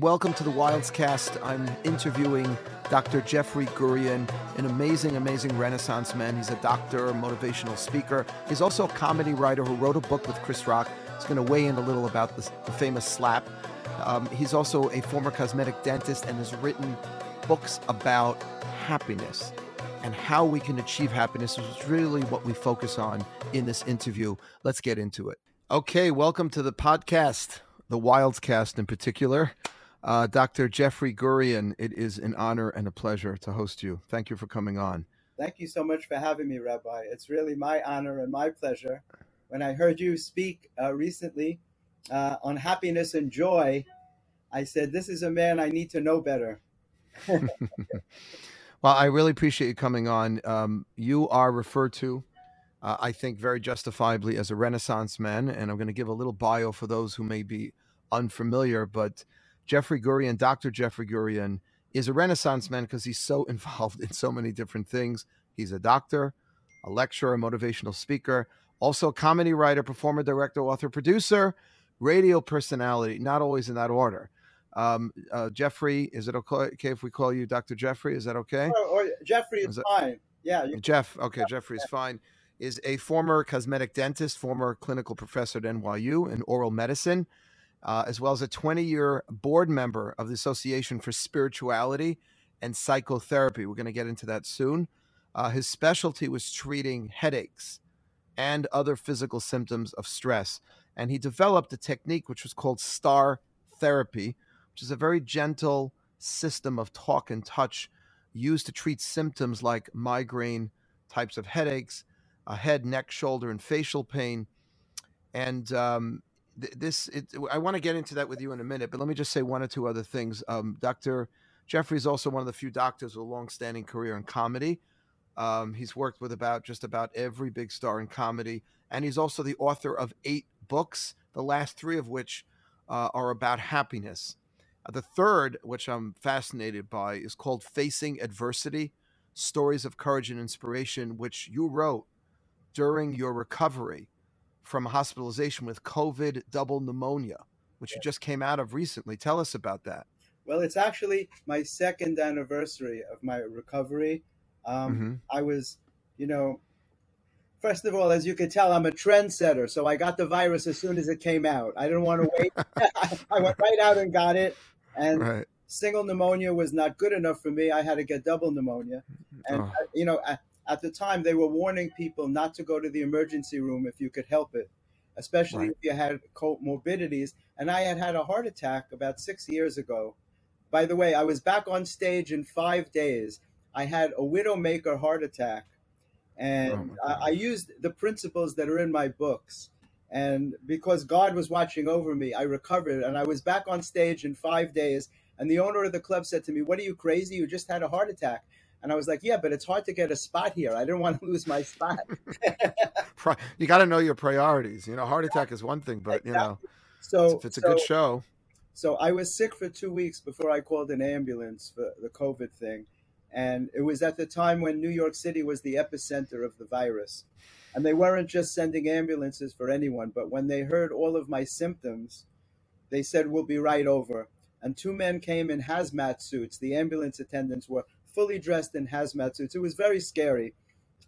welcome to the Wildes Cast. I'm interviewing Dr. Jeffrey Gurian, an amazing, amazing Renaissance man. He's a doctor, motivational speaker. He's also a comedy writer who wrote a book with Chris Rock. He's going to weigh in a little about the famous slap. Um, he's also a former cosmetic dentist and has written books about happiness and how we can achieve happiness, which is really what we focus on in this interview. Let's get into it. Okay, welcome to the podcast, the Wildescast in particular. Uh, Dr. Jeffrey Gurian, it is an honor and a pleasure to host you. Thank you for coming on. Thank you so much for having me, Rabbi. It's really my honor and my pleasure. When I heard you speak uh, recently uh, on happiness and joy, I said, This is a man I need to know better. well, I really appreciate you coming on. Um, you are referred to, uh, I think, very justifiably as a Renaissance man, and I'm going to give a little bio for those who may be unfamiliar. But Jeffrey Gurian, Dr. Jeffrey Gurian, is a Renaissance man because he's so involved in so many different things. He's a doctor, a lecturer, a motivational speaker, also a comedy writer, performer, director, author, producer, radio personality, not always in that order. Um, uh, Jeffrey, is it okay if we call you Dr. Jeffrey? Is that okay? Or, or Jeffrey is, is fine. Yeah. Jeff. Okay. Jeffrey is fine. Is a former cosmetic dentist, former clinical professor at NYU in oral medicine, uh, as well as a 20 year board member of the Association for Spirituality and Psychotherapy. We're going to get into that soon. Uh, his specialty was treating headaches and other physical symptoms of stress. And he developed a technique which was called star therapy, which is a very gentle system of talk and touch used to treat symptoms like migraine types of headaches, a head, neck, shoulder, and facial pain. And um, this it, i want to get into that with you in a minute but let me just say one or two other things. Um, dr jeffrey is also one of the few doctors with a long-standing career in comedy. Um, he's worked with about just about every big star in comedy and he's also the author of eight books the last three of which uh, are about happiness. Uh, the third which i'm fascinated by is called facing adversity stories of courage and inspiration which you wrote during your recovery from a hospitalization with COVID double pneumonia, which you just came out of recently. Tell us about that. Well, it's actually my second anniversary of my recovery. Um, mm-hmm. I was, you know, first of all, as you can tell, I'm a trendsetter. So I got the virus as soon as it came out. I didn't want to wait. I went right out and got it. And right. single pneumonia was not good enough for me. I had to get double pneumonia. And, oh. you know, at the time they were warning people not to go to the emergency room if you could help it especially right. if you had comorbidities and i had had a heart attack about six years ago. By the way i was back on stage in five days. I had a widowmaker heart attack. And oh I, I used the principles that are in my books. And because god was watching over me i recovered. And i was back on stage in five days. And the owner of the club said to me what are you crazy? You just had a heart attack and I was like, yeah, but it's hard to get a spot here. I didn't want to lose my spot. you got to know your priorities. You know, heart attack is one thing, but you know, so if it's a so, good show. So I was sick for two weeks before I called an ambulance for the COVID thing. And it was at the time when New York City was the epicenter of the virus. And they weren't just sending ambulances for anyone, but when they heard all of my symptoms, they said, We'll be right over. And two men came in hazmat suits. The ambulance attendants were fully dressed in hazmat suits. It was very scary.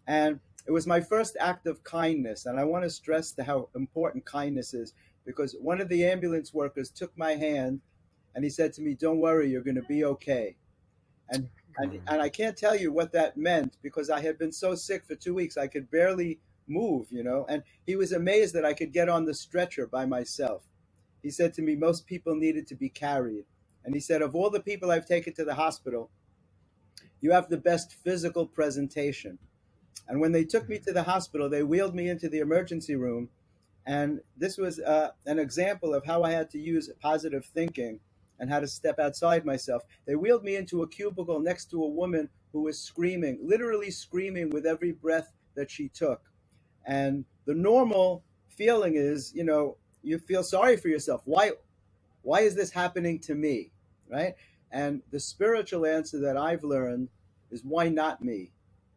And it was my first act of kindness. And I want to stress how important kindness is because one of the ambulance workers took my hand and he said to me, Don't worry, you're going to be okay. And, and, mm-hmm. and I can't tell you what that meant because I had been so sick for two weeks, I could barely move, you know. And he was amazed that I could get on the stretcher by myself. He said to me, Most people needed to be carried. And he said, Of all the people I've taken to the hospital, you have the best physical presentation. And when they took me to the hospital, they wheeled me into the emergency room. And this was uh, an example of how I had to use positive thinking and how to step outside myself. They wheeled me into a cubicle next to a woman who was screaming, literally screaming with every breath that she took. And the normal feeling is, you know, you feel sorry for yourself. Why why is this happening to me? Right? And the spiritual answer that I've learned is why not me?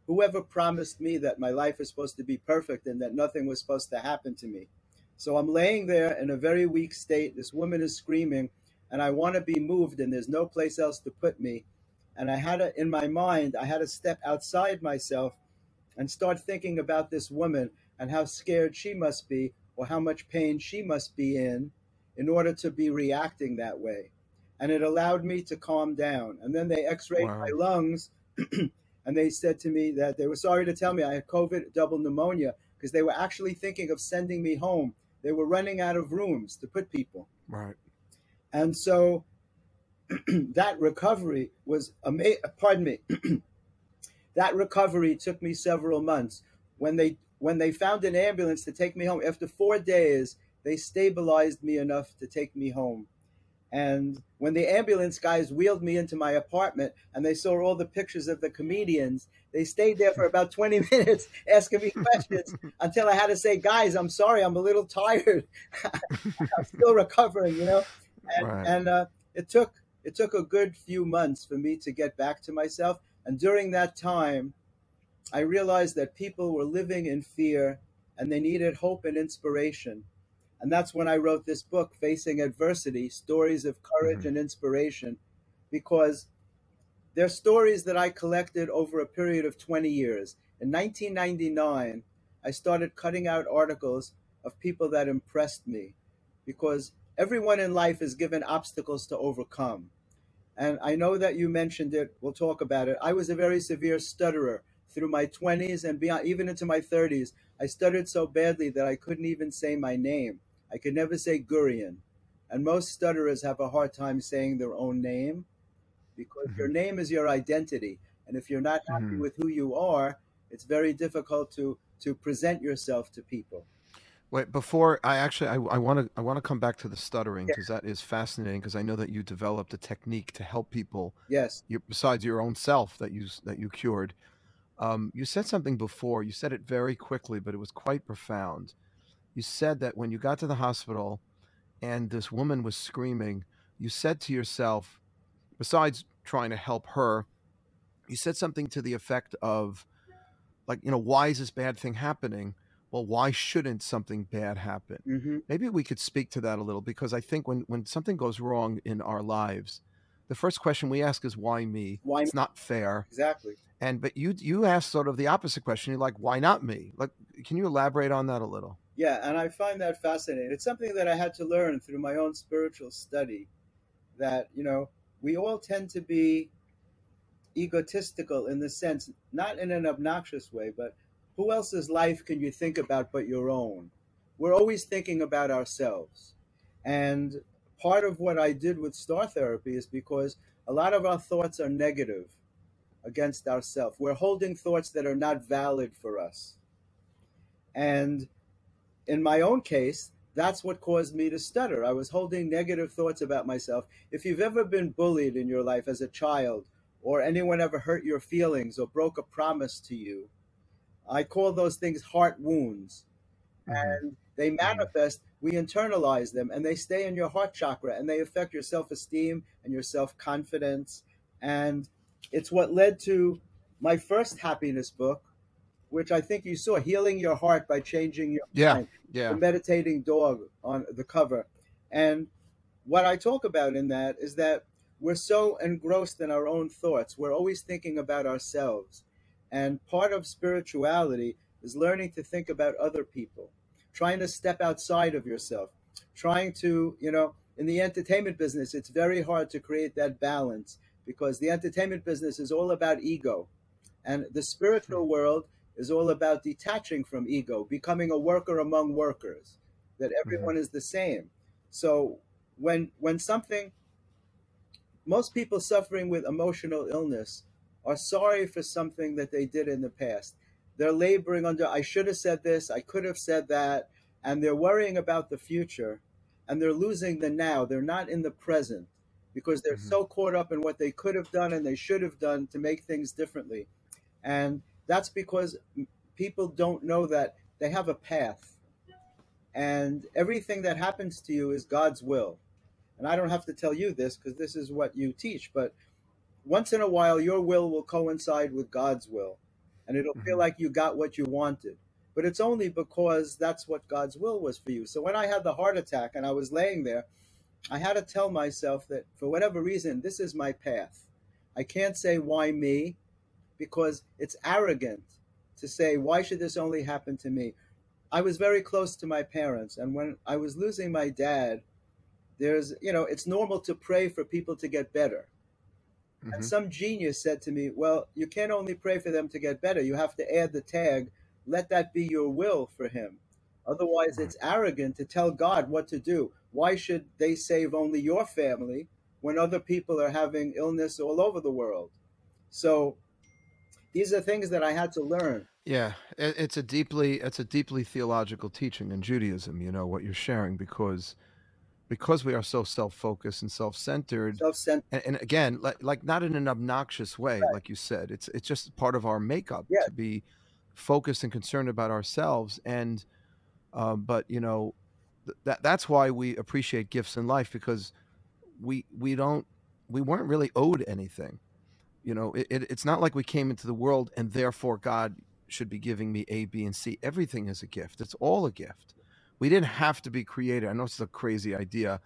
Whoever promised me that my life is supposed to be perfect and that nothing was supposed to happen to me? So I'm laying there in a very weak state. This woman is screaming, and I want to be moved, and there's no place else to put me. And I had to, in my mind, I had to step outside myself and start thinking about this woman and how scared she must be or how much pain she must be in in order to be reacting that way. And it allowed me to calm down. And then they x rayed wow. my lungs and they said to me that they were sorry to tell me I had COVID double pneumonia because they were actually thinking of sending me home. They were running out of rooms to put people. Right. And so that recovery was amazing. Pardon me. that recovery took me several months. When they when they found an ambulance to take me home after four days, they stabilized me enough to take me home. And when the ambulance guys wheeled me into my apartment and they saw all the pictures of the comedians, they stayed there for about 20 minutes asking me questions until I had to say, guys, I'm sorry, I'm a little tired. I'm still recovering, you know? And, right. and uh, it took it took a good few months for me to get back to myself. And during that time, I realized that people were living in fear and they needed hope and inspiration. And that's when I wrote this book, Facing Adversity Stories of Courage mm-hmm. and Inspiration, because they're stories that I collected over a period of 20 years. In 1999, I started cutting out articles of people that impressed me because everyone in life is given obstacles to overcome. And I know that you mentioned it, we'll talk about it. I was a very severe stutterer through my 20s and beyond, even into my 30s. I stuttered so badly that I couldn't even say my name. I could never say Gurian. And most stutterers have a hard time saying their own name because mm-hmm. your name is your identity. And if you're not happy mm-hmm. with who you are, it's very difficult to, to present yourself to people. Wait, before I actually, I want to, I want to come back to the stuttering because yeah. that is fascinating. Because I know that you developed a technique to help people. Yes. You, besides your own self that you that you cured, um, you said something before. You said it very quickly, but it was quite profound. You said that when you got to the hospital, and this woman was screaming, you said to yourself, besides trying to help her, you said something to the effect of, like, you know, why is this bad thing happening? well, why shouldn't something bad happen? Mm-hmm. Maybe we could speak to that a little because I think when, when something goes wrong in our lives, the first question we ask is why me? Why it's not fair. Exactly. And but you you asked sort of the opposite question. You're like, why not me? Like, can you elaborate on that a little? Yeah, and I find that fascinating. It's something that I had to learn through my own spiritual study. That you know, we all tend to be egotistical in the sense, not in an obnoxious way, but who else's life can you think about but your own? We're always thinking about ourselves. And part of what I did with star therapy is because a lot of our thoughts are negative against ourselves. We're holding thoughts that are not valid for us. And in my own case, that's what caused me to stutter. I was holding negative thoughts about myself. If you've ever been bullied in your life as a child, or anyone ever hurt your feelings or broke a promise to you, I call those things heart wounds. Mm-hmm. And they mm-hmm. manifest, we internalize them, and they stay in your heart chakra and they affect your self esteem and your self confidence. And it's what led to my first happiness book, which I think you saw, Healing Your Heart by Changing Your yeah, Mind. Yeah. The meditating dog on the cover. And what I talk about in that is that we're so engrossed in our own thoughts. We're always thinking about ourselves. And part of spirituality is learning to think about other people, trying to step outside of yourself, trying to, you know, in the entertainment business, it's very hard to create that balance because the entertainment business is all about ego. And the spiritual hmm. world is all about detaching from ego, becoming a worker among workers, that everyone mm-hmm. is the same. So when when something most people suffering with emotional illness are sorry for something that they did in the past. They're laboring under, I should have said this, I could have said that, and they're worrying about the future and they're losing the now. They're not in the present because they're mm-hmm. so caught up in what they could have done and they should have done to make things differently. And that's because people don't know that they have a path. And everything that happens to you is God's will. And I don't have to tell you this because this is what you teach, but once in a while your will will coincide with God's will and it'll mm-hmm. feel like you got what you wanted. But it's only because that's what God's will was for you. So when I had the heart attack and I was laying there, I had to tell myself that for whatever reason, this is my path. I can't say why me because it's arrogant to say, why should this only happen to me? I was very close to my parents. And when I was losing my dad, there's, you know, it's normal to pray for people to get better. Mm-hmm. And some genius said to me, well, you can't only pray for them to get better. You have to add the tag, let that be your will for him. Otherwise, it's arrogant to tell God what to do. Why should they save only your family when other people are having illness all over the world? So these are things that I had to learn. Yeah, it's a deeply it's a deeply theological teaching in Judaism. You know what you're sharing because because we are so self-focused and self-centered, self-centered. And, and, again, like, like not in an obnoxious way, right. like you said. It's it's just part of our makeup yeah. to be focused and concerned about ourselves. And uh, but you know th- that that's why we appreciate gifts in life because we we don't we weren't really owed anything you know, it, it, it's not like we came into the world and therefore God should be giving me A, B, and C. Everything is a gift. It's all a gift. We didn't have to be created. I know it's a crazy idea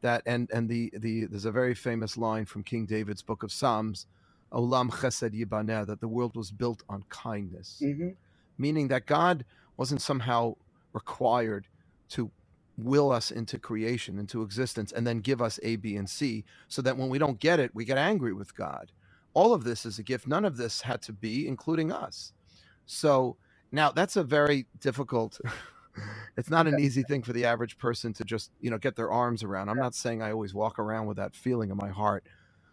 that and and the the there's a very famous line from King David's book of Psalms, Olam Chesed Yibaneh, that the world was built on kindness, mm-hmm. meaning that God wasn't somehow required to will us into creation, into existence, and then give us A, B, and C, so that when we don't get it, we get angry with God all of this is a gift. None of this had to be, including us. So now that's a very difficult. it's not an easy thing for the average person to just you know get their arms around. I'm not saying I always walk around with that feeling in my heart,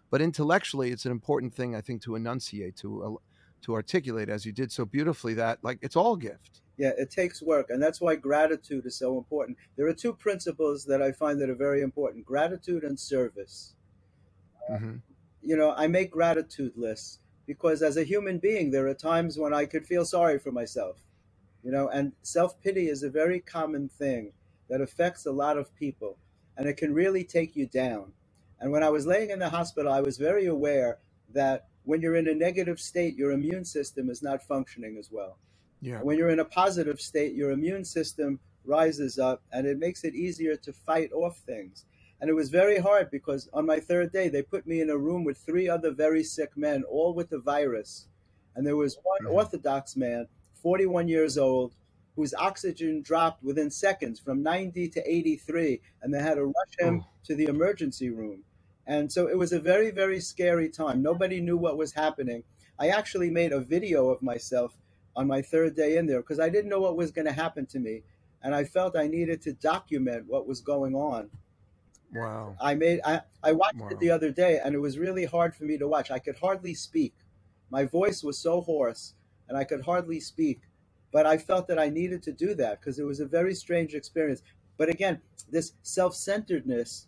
but intellectually, it's an important thing I think to enunciate to uh, to articulate as you did so beautifully that like it's all gift. Yeah, it takes work, and that's why gratitude is so important. There are two principles that I find that are very important: gratitude and service. Mm-hmm you know, I make gratitude lists because as a human being, there are times when I could feel sorry for myself, you know, and self pity is a very common thing that affects a lot of people and it can really take you down. And when I was laying in the hospital, I was very aware that when you're in a negative state, your immune system is not functioning as well. Yeah. When you're in a positive state, your immune system rises up and it makes it easier to fight off things. And it was very hard because on my third day, they put me in a room with three other very sick men, all with the virus. And there was one mm-hmm. Orthodox man, 41 years old, whose oxygen dropped within seconds from 90 to 83. And they had to rush him oh. to the emergency room. And so it was a very, very scary time. Nobody knew what was happening. I actually made a video of myself on my third day in there because I didn't know what was going to happen to me. And I felt I needed to document what was going on. Wow. I made I, I watched wow. it the other day and it was really hard for me to watch. I could hardly speak. My voice was so hoarse and I could hardly speak. But I felt that I needed to do that because it was a very strange experience. But again, this self-centeredness,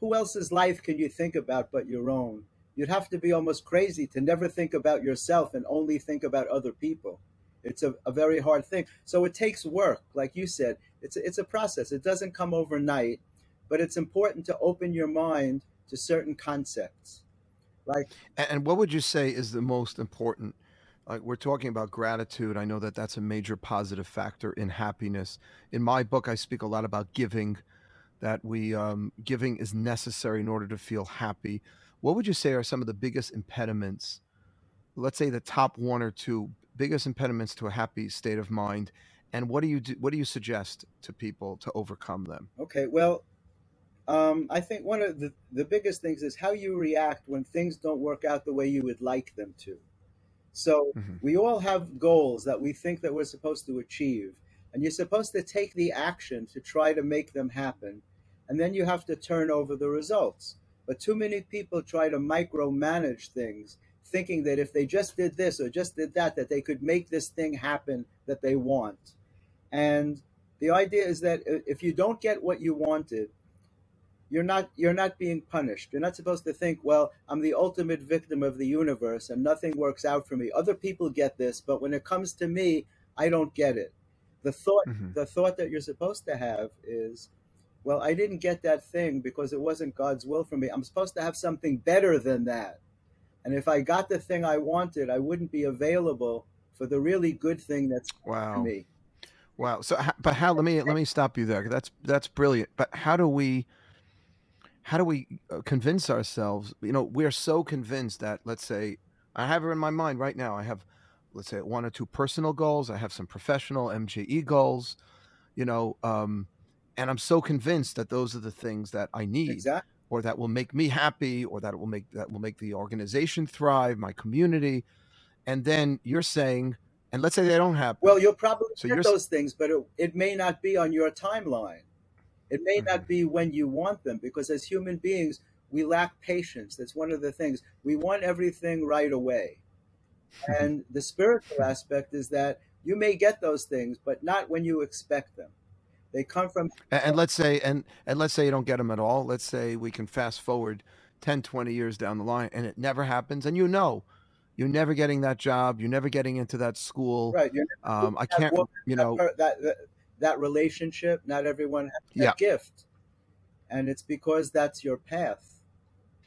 who else's life can you think about but your own? You'd have to be almost crazy to never think about yourself and only think about other people. It's a, a very hard thing. So it takes work, like you said. It's a, it's a process. It doesn't come overnight but it's important to open your mind to certain concepts. Like, and what would you say is the most important? Like we're talking about gratitude. I know that that's a major positive factor in happiness. In my book, I speak a lot about giving. That we um, giving is necessary in order to feel happy. What would you say are some of the biggest impediments? Let's say the top one or two biggest impediments to a happy state of mind, and what do you do, what do you suggest to people to overcome them? Okay, well, um, I think one of the, the biggest things is how you react when things don't work out the way you would like them to. So mm-hmm. we all have goals that we think that we're supposed to achieve, and you're supposed to take the action to try to make them happen, and then you have to turn over the results. But too many people try to micromanage things, thinking that if they just did this or just did that, that they could make this thing happen that they want. And the idea is that if you don't get what you wanted, you're not you're not being punished. You're not supposed to think, well, I'm the ultimate victim of the universe and nothing works out for me. Other people get this, but when it comes to me, I don't get it. The thought mm-hmm. the thought that you're supposed to have is, well, I didn't get that thing because it wasn't God's will for me. I'm supposed to have something better than that. And if I got the thing I wanted, I wouldn't be available for the really good thing that's wow. for me. Wow. So, but how? Let me let me stop you there. That's that's brilliant. But how do we? How do we uh, convince ourselves? You know, we're so convinced that, let's say, I have it in my mind right now. I have, let's say, one or two personal goals. I have some professional MJE goals, you know, um, and I'm so convinced that those are the things that I need. Exactly. Or that will make me happy, or that will make that will make the organization thrive, my community, and then you're saying, and let's say they don't happen. Well, you'll probably So get those things, but it, it may not be on your timeline. It may Mhm. not be when you want them, because as human beings, we lack patience. That's one of the things. We want everything right away. And the spiritual aspect is that you may get those things, but not when you expect them. They come from A- and, let's say and and let's say you don't get them at all let's say we can fast forward 10 20 years down the line and it never happens and you know you're never getting that job you're never getting into that school right. Um, i can't woman, you know that, that, that relationship. Not everyone has that Yeah. gift, and it's because that's your path,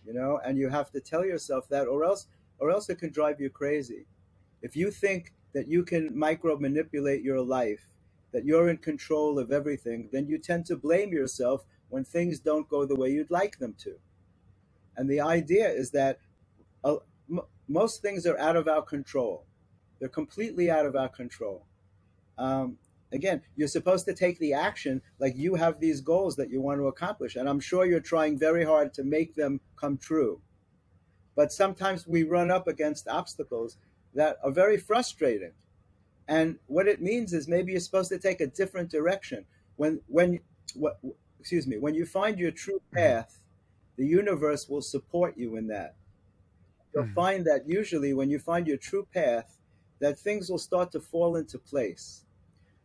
you know. And you have to tell yourself that, or else, or else it can drive you crazy. If you think that you can micro manipulate your life, that you're in control of everything, then you tend to blame yourself when things don't go the way you'd like them to. And the idea is that uh, m- most things are out of our control. They're completely out of our control. Um, again, you're supposed to take the action like you have these goals that you want to accomplish. And I'm sure you're trying very hard to make them come true. But sometimes we run up against obstacles that are very frustrating. And what it means is maybe you're supposed to take a different direction. When, when, what, excuse me, when you find your true path, the universe will support you in that. You'll Mhm. find that usually when you find your true path, that things will start to fall into place.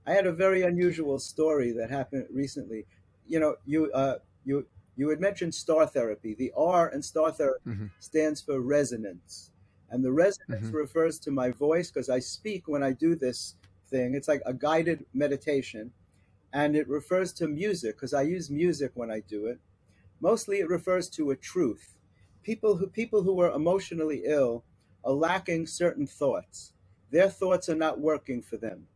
I had a very unusual story that happened recently. You know, you uh, you you had mentioned star therapy. The R in star therapy Mhm. stands for resonance, and the resonance Mhm. refers to my voice because I speak when I do this thing. It's like a guided meditation, and it refers to music because I use music when I do it. Mostly, it refers to a truth. People who people who are emotionally ill are lacking certain thoughts. Their thoughts are not working for them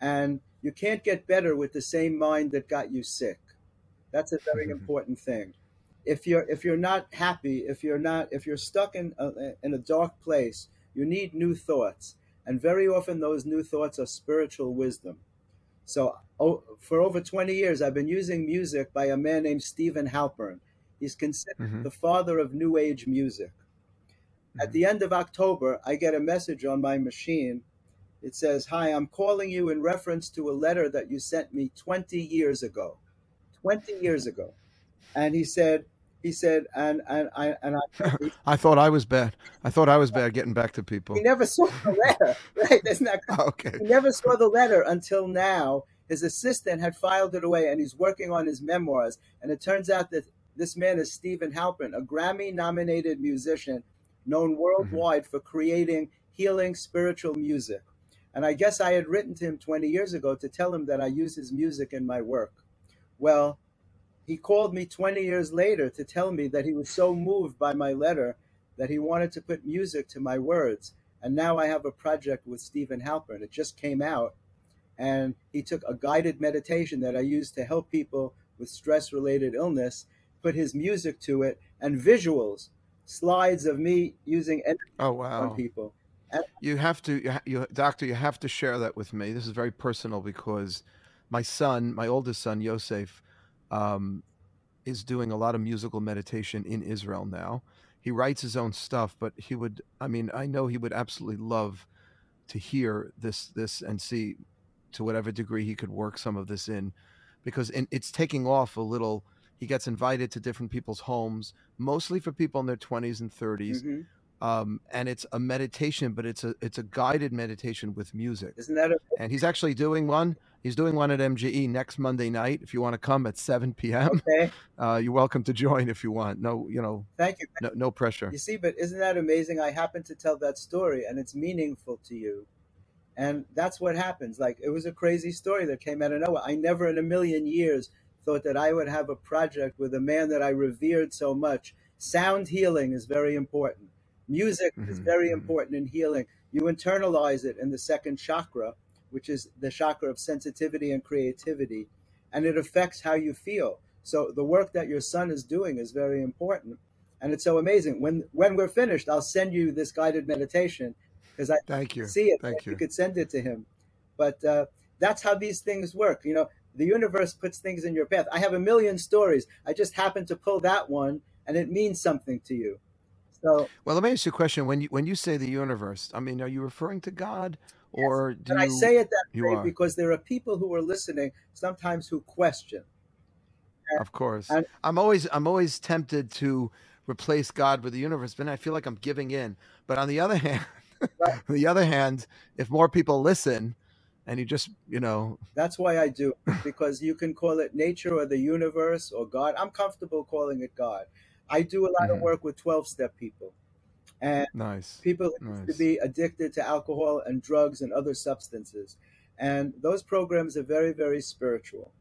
and you can't get better with the same mind that got you sick that's a very Mhm. important thing if you're if you're not happy if you're not if you're stuck in a, in a dark place you need new thoughts and very often those new thoughts are spiritual wisdom so oh, for over 20 years i've been using music by a man named steven halpern he's considered Mhm. the father of new age music at Mhm. the end of october i get a message on my machine it says, Hi, I'm calling you in reference to a letter that you sent me 20 years ago. 20 years ago. And he said, he said, and and I and I i thought i was bad i thought i was bad getting back to people he never saw the letter. Right? That's not okay he never saw the letter until now. His assistant had filed it away and he's working on his memoirs. And it turns out that this man is Steven Halpern, a Grammy nominated musician known mm-hmm. worldwide for creating healing spiritual music. And I guess I had written to him 20 years ago to tell him that I use his music in my work. Well, he called me 20 years later to tell me that he was so moved by my letter that he wanted to put music to my words. And now I have a project with Steven Halpern. It just came out. And he took a guided meditation that I use to help people with stress related illness, put his music to it, and visuals, slides of me using oh, energy oh on wow people. You have to you, you doctor you have to share that with me. This is very personal because my son my oldest son yosef um, is doing a lot of musical meditation in israel now. He writes his own stuff but he would i mean i know he would absolutely love to hear this this and see to whatever degree he could work some of this in because in, it's taking off a little. He gets invited to different people's homes mostly for people in their 20s and 30s Mhm. Um, and it's a meditation, but it's a it's a guided meditation with music. Isn't that a, And he's actually doing one. He's doing one at MJE next Monday night. If you want to come at 7 p.m., okay? uh, you're welcome to join if you want. No, you know, Thank you. no, no pressure. You see, but isn't that amazing? I happen to tell that story and it's meaningful to you. And that's what happens. Like, it was a crazy story that came out of nowhere. I never in a million years thought that I would have a project with a man that I revered so much. Sound healing is very important. Music is Mhm, very mhm. important in healing. You internalize it in the second chakra, which is the chakra of sensitivity and creativity, and it affects how you feel. So the work that your son is doing is very important, and it's so amazing. When when we're finished, I'll send you this guided meditation because I Thank you. see it. Thank you you. could send it to him, but uh, that's how these things work. You know, the universe puts things in your path. I have a million stories. I just happened to pull that one, and it means something to you. So Well, let me ask you a question. When you when you say the universe, I mean, are you referring to God, or do and I say it that You way are, because there are people who are listening sometimes who question. of course. And I'm always I'm always tempted to replace God with the universe, but I feel like I'm giving in. But on the other hand, right, on the other hand, if more people listen, and you just you know, that's why I do because you can call it nature or the universe or God. I'm comfortable calling it God. I do a lot of mhm, work with 12 step people. And nice, people who used to be addicted to alcohol and drugs and other substances. And those programs are very, very spiritual.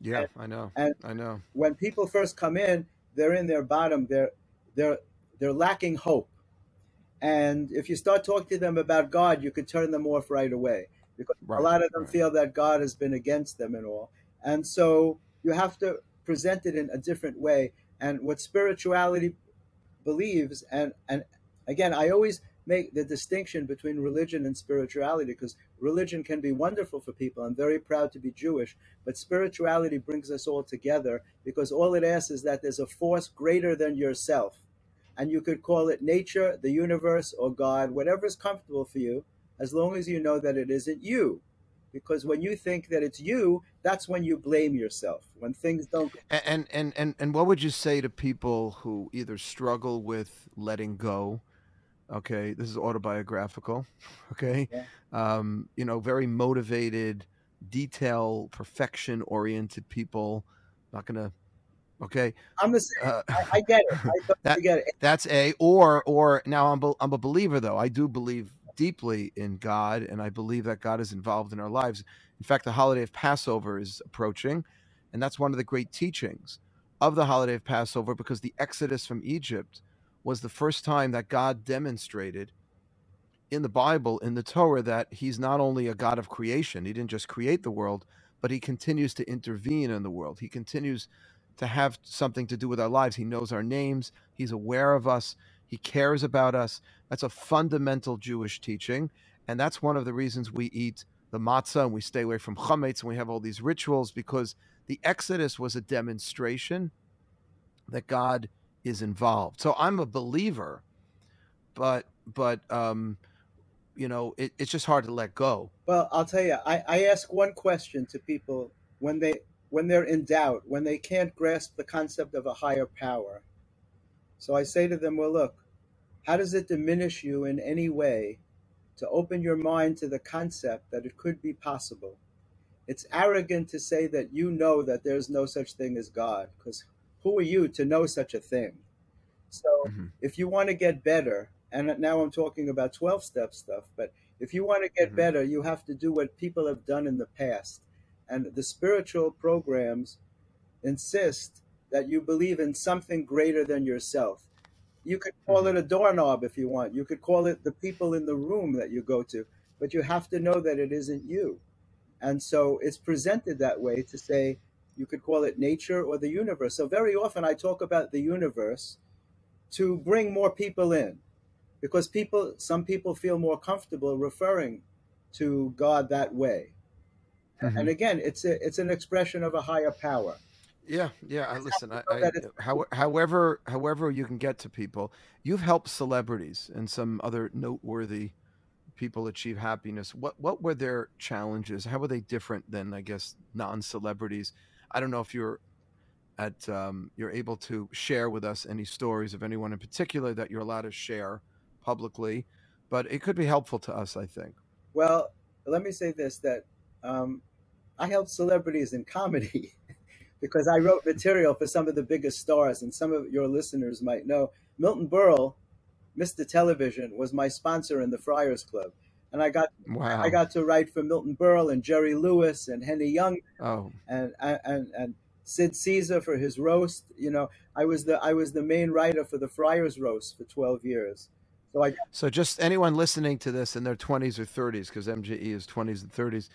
Yeah, And, I know, and I know. when people first come in, they're in their bottom. They're they're they're lacking hope. And if you start talking to them about God, you could turn them off right away because a lot of them right. feel that God has been against them and all. And so you have to present it in a different way. And what spirituality believes and and again i always make the distinction between religion and spirituality because religion can be wonderful for people. I'm very proud to be jewish but spirituality brings us all together because all it asks is that there's a force greater than yourself and you could call it nature the universe or god whatever is comfortable for you as long as you know that it isn't you because when you think that it's you that's when you blame yourself when things don't And and and and what would you say to people who either struggle with letting go? Okay, this is autobiographical. Okay, yeah um, you know, very motivated, detail, perfection oriented people. Not gonna. Okay, i'm the same uh, i, I get it i totally that get it that's a or or now I'm be- I'm a believer though. I do believe deeply in God, and I believe that God is involved in our lives. In fact, the holiday of Passover is approaching, and that's one of the great teachings of the holiday of Passover because the Exodus from Egypt was the first time that God demonstrated in the Bible, in the Torah, that He's not only a God of creation, He didn't just create the world, but He continues to intervene in the world. He continues to have something to do with our lives. He knows our names, He's aware of us, He cares about us. That's a fundamental Jewish teaching. And that's one of the reasons we eat the matzah and we stay away from chametz and we have all these rituals because the Exodus was a demonstration that God is involved. So I'm a believer, but but um, you know, it, it's just hard to let go. Well, I'll tell you, I, I ask one question to people when they when they're in doubt, when they can't grasp the concept of a higher power. So I say to them, well, look, how does it diminish you in any way to open your mind to the concept that it could be possible? It's arrogant to say that you know that there's no such thing as God, because who are you to know such a thing? So hmm if you want to get better, and now I'm talking about 12 step stuff, but if you want to get hmm better, you have to do what people have done in the past. And the spiritual programs insist that you believe in something greater than yourself. You could call hmm it a doorknob if you want. You could call it the people in the room that you go to, but you have to know that it isn't you. And so it's presented that way to say you could call it nature or the universe. So very often I talk about the universe to bring more people in because people some people feel more comfortable referring to God that way. hmm And again, it's a, it's an expression of a higher power. Yeah, yeah. I listen. I, I how, however, however you can get to people, you've helped celebrities and some other noteworthy people achieve happiness. What what were their challenges? How were they different than I guess non-celebrities? I don't know if you're at um, you're able to share with us any stories of anyone in particular that you're allowed to share publicly, but it could be helpful to us. I think. well. Let me say this: that um, I help celebrities in comedy because I wrote material for some of the biggest stars, and some of your listeners might know Milton Berle, Mr. Television, was my sponsor in the Friars Club, and I got I got to write for Milton Berle and Jerry Lewis and Henny Young Oh, and and and Sid Caesar for his roast. You know, I was the I was the main writer for the Friars roast for twelve years. So I so just anyone listening to this in their 20s or 30s, because MJE is 20s and 30s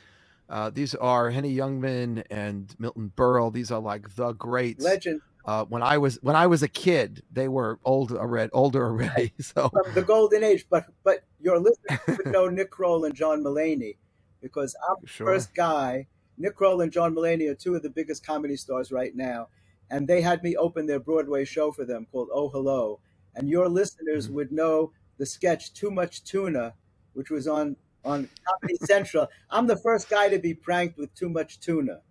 Uh, these are Henny Youngman and Milton Berle. These are like the greats. Legend. Uh, when I was when I was a kid, they were old already, older already. So From the golden age, but but your listeners would know Nick Kroll and John Mulaney because I'm the Sure. first guy. Nick Kroll and John Mulaney are two of the biggest comedy stars right now, and they had me open their Broadway show for them called Oh Hello, and your listeners Mhm. would know the sketch Too Much Tuna, which was on on Comedy Central. I'm the first guy to be pranked with too much tuna,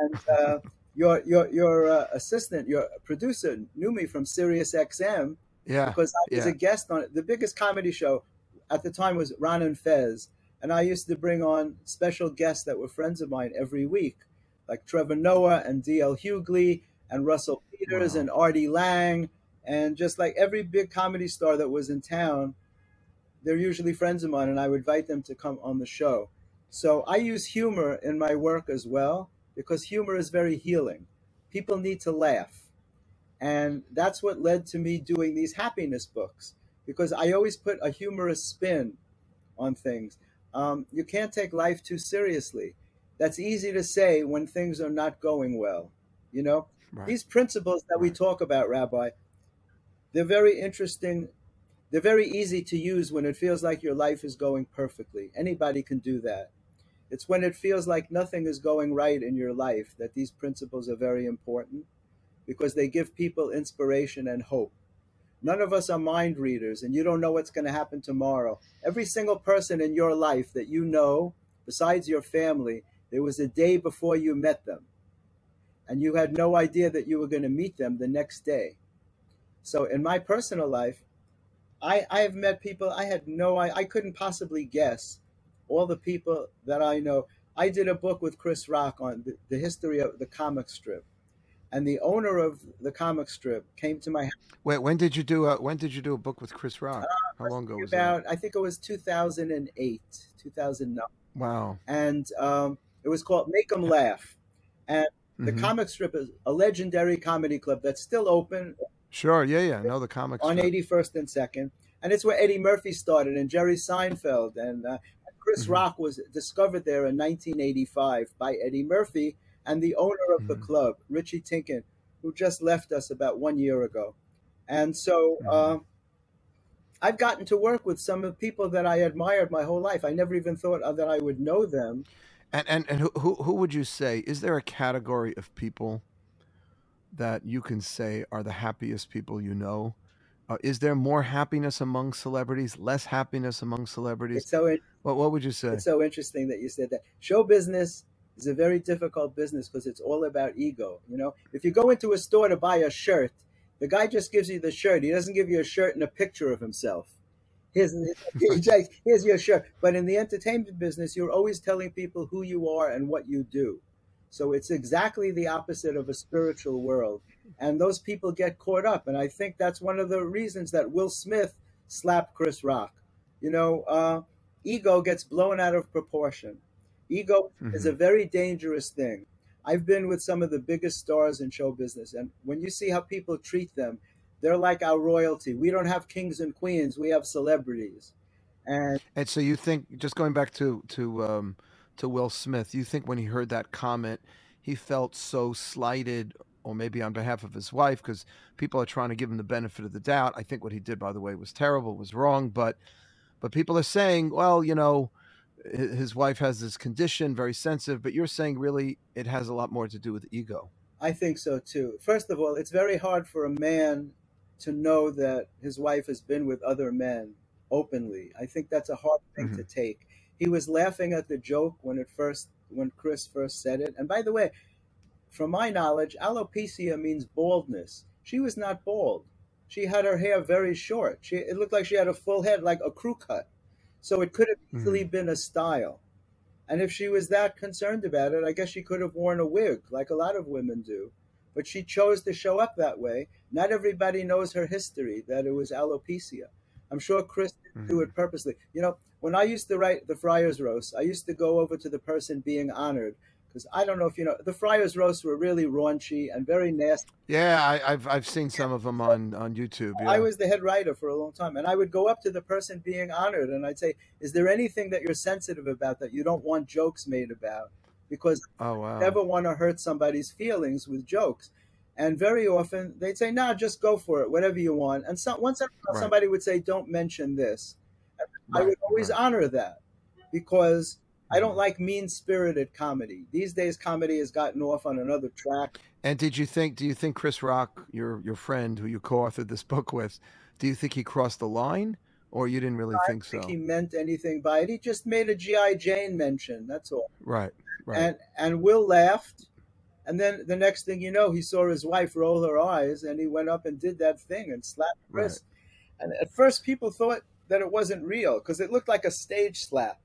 and uh, your your your uh, assistant, your producer, knew me from Sirius XM yeah, because I was yeah. a guest on it. The biggest comedy show at the time was Ron and Fez, and I used to bring on special guests that were friends of mine every week, like Trevor Noah and D.L. Hughley and Russell Peters Wow. and Artie Lange, and just like every big comedy star that was in town, they're usually friends of mine, and I would invite them to come on the show. So I use humor in my work as well because humor is very healing. People need to laugh. And that's what led to me doing these happiness books because I always put a humorous spin on things. Um, you can't take life too seriously. That's easy to say when things are not going well. You know, Right. these principles that we talk about, Rabbi, they're very interesting. They're very easy to use when it feels like your life is going perfectly. Anybody can do that. It's when it feels like nothing is going right in your life that these principles are very important because they give people inspiration and hope. None of us are mind readers, and you don't know what's going to happen tomorrow. Every single person in your life that you know, besides your family, there was a day before you met them, and you had no idea that you were going to meet them the next day. So, in my personal life, I, I have met people I had no I, I couldn't possibly guess all the people that I know. I did a book with Chris Rock on the, the history of the comic strip, and the owner of the comic strip came to my house Wait, when did you do a when did you do a book with Chris Rock? How long ago was that? about I think it was 2008, 2009, Wow. and um, it was called Make 'Em Laugh. And the Mhm. comic strip is a legendary comedy club that's still open Sure. Yeah. Yeah. No, the comics. on 81st and 2nd. And it's where Eddie Murphy started and Jerry Seinfeld. And uh, Chris Mhm. Rock was discovered there in 1985 by Eddie Murphy and the owner of the Mhm. club, Richie Tienken, who just left us about one year ago. And so Mhm. uh, I've gotten to work with some of the people that I admired my whole life. I never even thought that I would know them. And and and who who who would you say is there a category of people that you can say are the happiest people you know? Uh, is there more happiness among celebrities, less happiness among celebrities? It's so What what would you say? It's so interesting that you said that. Show business is a very difficult business because it's all about ego. You know, if you go into a store to buy a shirt, the guy just gives you the shirt. He doesn't give you a shirt and a picture of himself. Here's, here's your shirt. But in the entertainment business, you're always telling people who you are and what you do. So it's exactly the opposite of a spiritual world. And those people get caught up. And I think that's one of the reasons that Will Smith slapped Chris Rock. You know, uh, ego gets blown out of proportion. Ego is a very dangerous thing. I've been with some of the biggest stars in show business, and when you see how people treat them, they're like our royalty. We don't have kings and queens; we have celebrities. And And so you think, just going back to to um, to Will Smith, you think when he heard that comment, he felt so slighted, or maybe on behalf of his wife, because people are trying to give him the benefit of the doubt. I think what he did, by the way, was terrible, was wrong, but but people are saying, well, you know, his wife has this condition, very sensitive, but you're saying really it has a lot more to do with ego. I think so too. First of all, it's very hard for a man to know that his wife has been with other men openly. I think that's a hard thing mm-hmm. to take. He was laughing at the joke when it first when Chris first said it. And by the way, from my knowledge, alopecia means baldness. She was not bald. She had her hair very short. She it looked like she had a full head like a crew cut. So it could have mm-hmm. easily been a style. And if she was that concerned about it, I guess she could have worn a wig, like a lot of women do. But she chose to show up that way. Not everybody knows her history, that it was alopecia. I'm sure Chris didn't do mm-hmm. it purposely. You know, when I used to write the Friars Roast, I used to go over to the person being honored. because I don't know if you know the Friars roasts were really raunchy and very nasty. Yeah, I, have I've seen some of them on on YouTube. Yeah. I was the head writer for a long time, and I would go up to the person being honored, and I'd say, "Is there anything that you're sensitive about that you don't want jokes made about?" Because oh, wow. I never want to hurt somebody's feelings with jokes. And very often they'd say, "No, nah, just go for it, whatever you want." And so, once right. somebody would say, "Don't mention this," I would always honor that because I don't mm-hmm. like mean spirited comedy. These days, comedy has gotten off on another track. And did you think? Do you think Chris Rock, your your friend who you co-authored this book with, do you think he crossed the line, or you didn't really I think, think so? He meant anything by it. He just made a GI Jane mention. That's all. Right. Right. And and Will laughed, and then the next thing you know, he saw his wife roll her eyes, and he went up and did that thing and slapped Chris. Right. And at first, people thought that it wasn't real because it looked like a stage slap.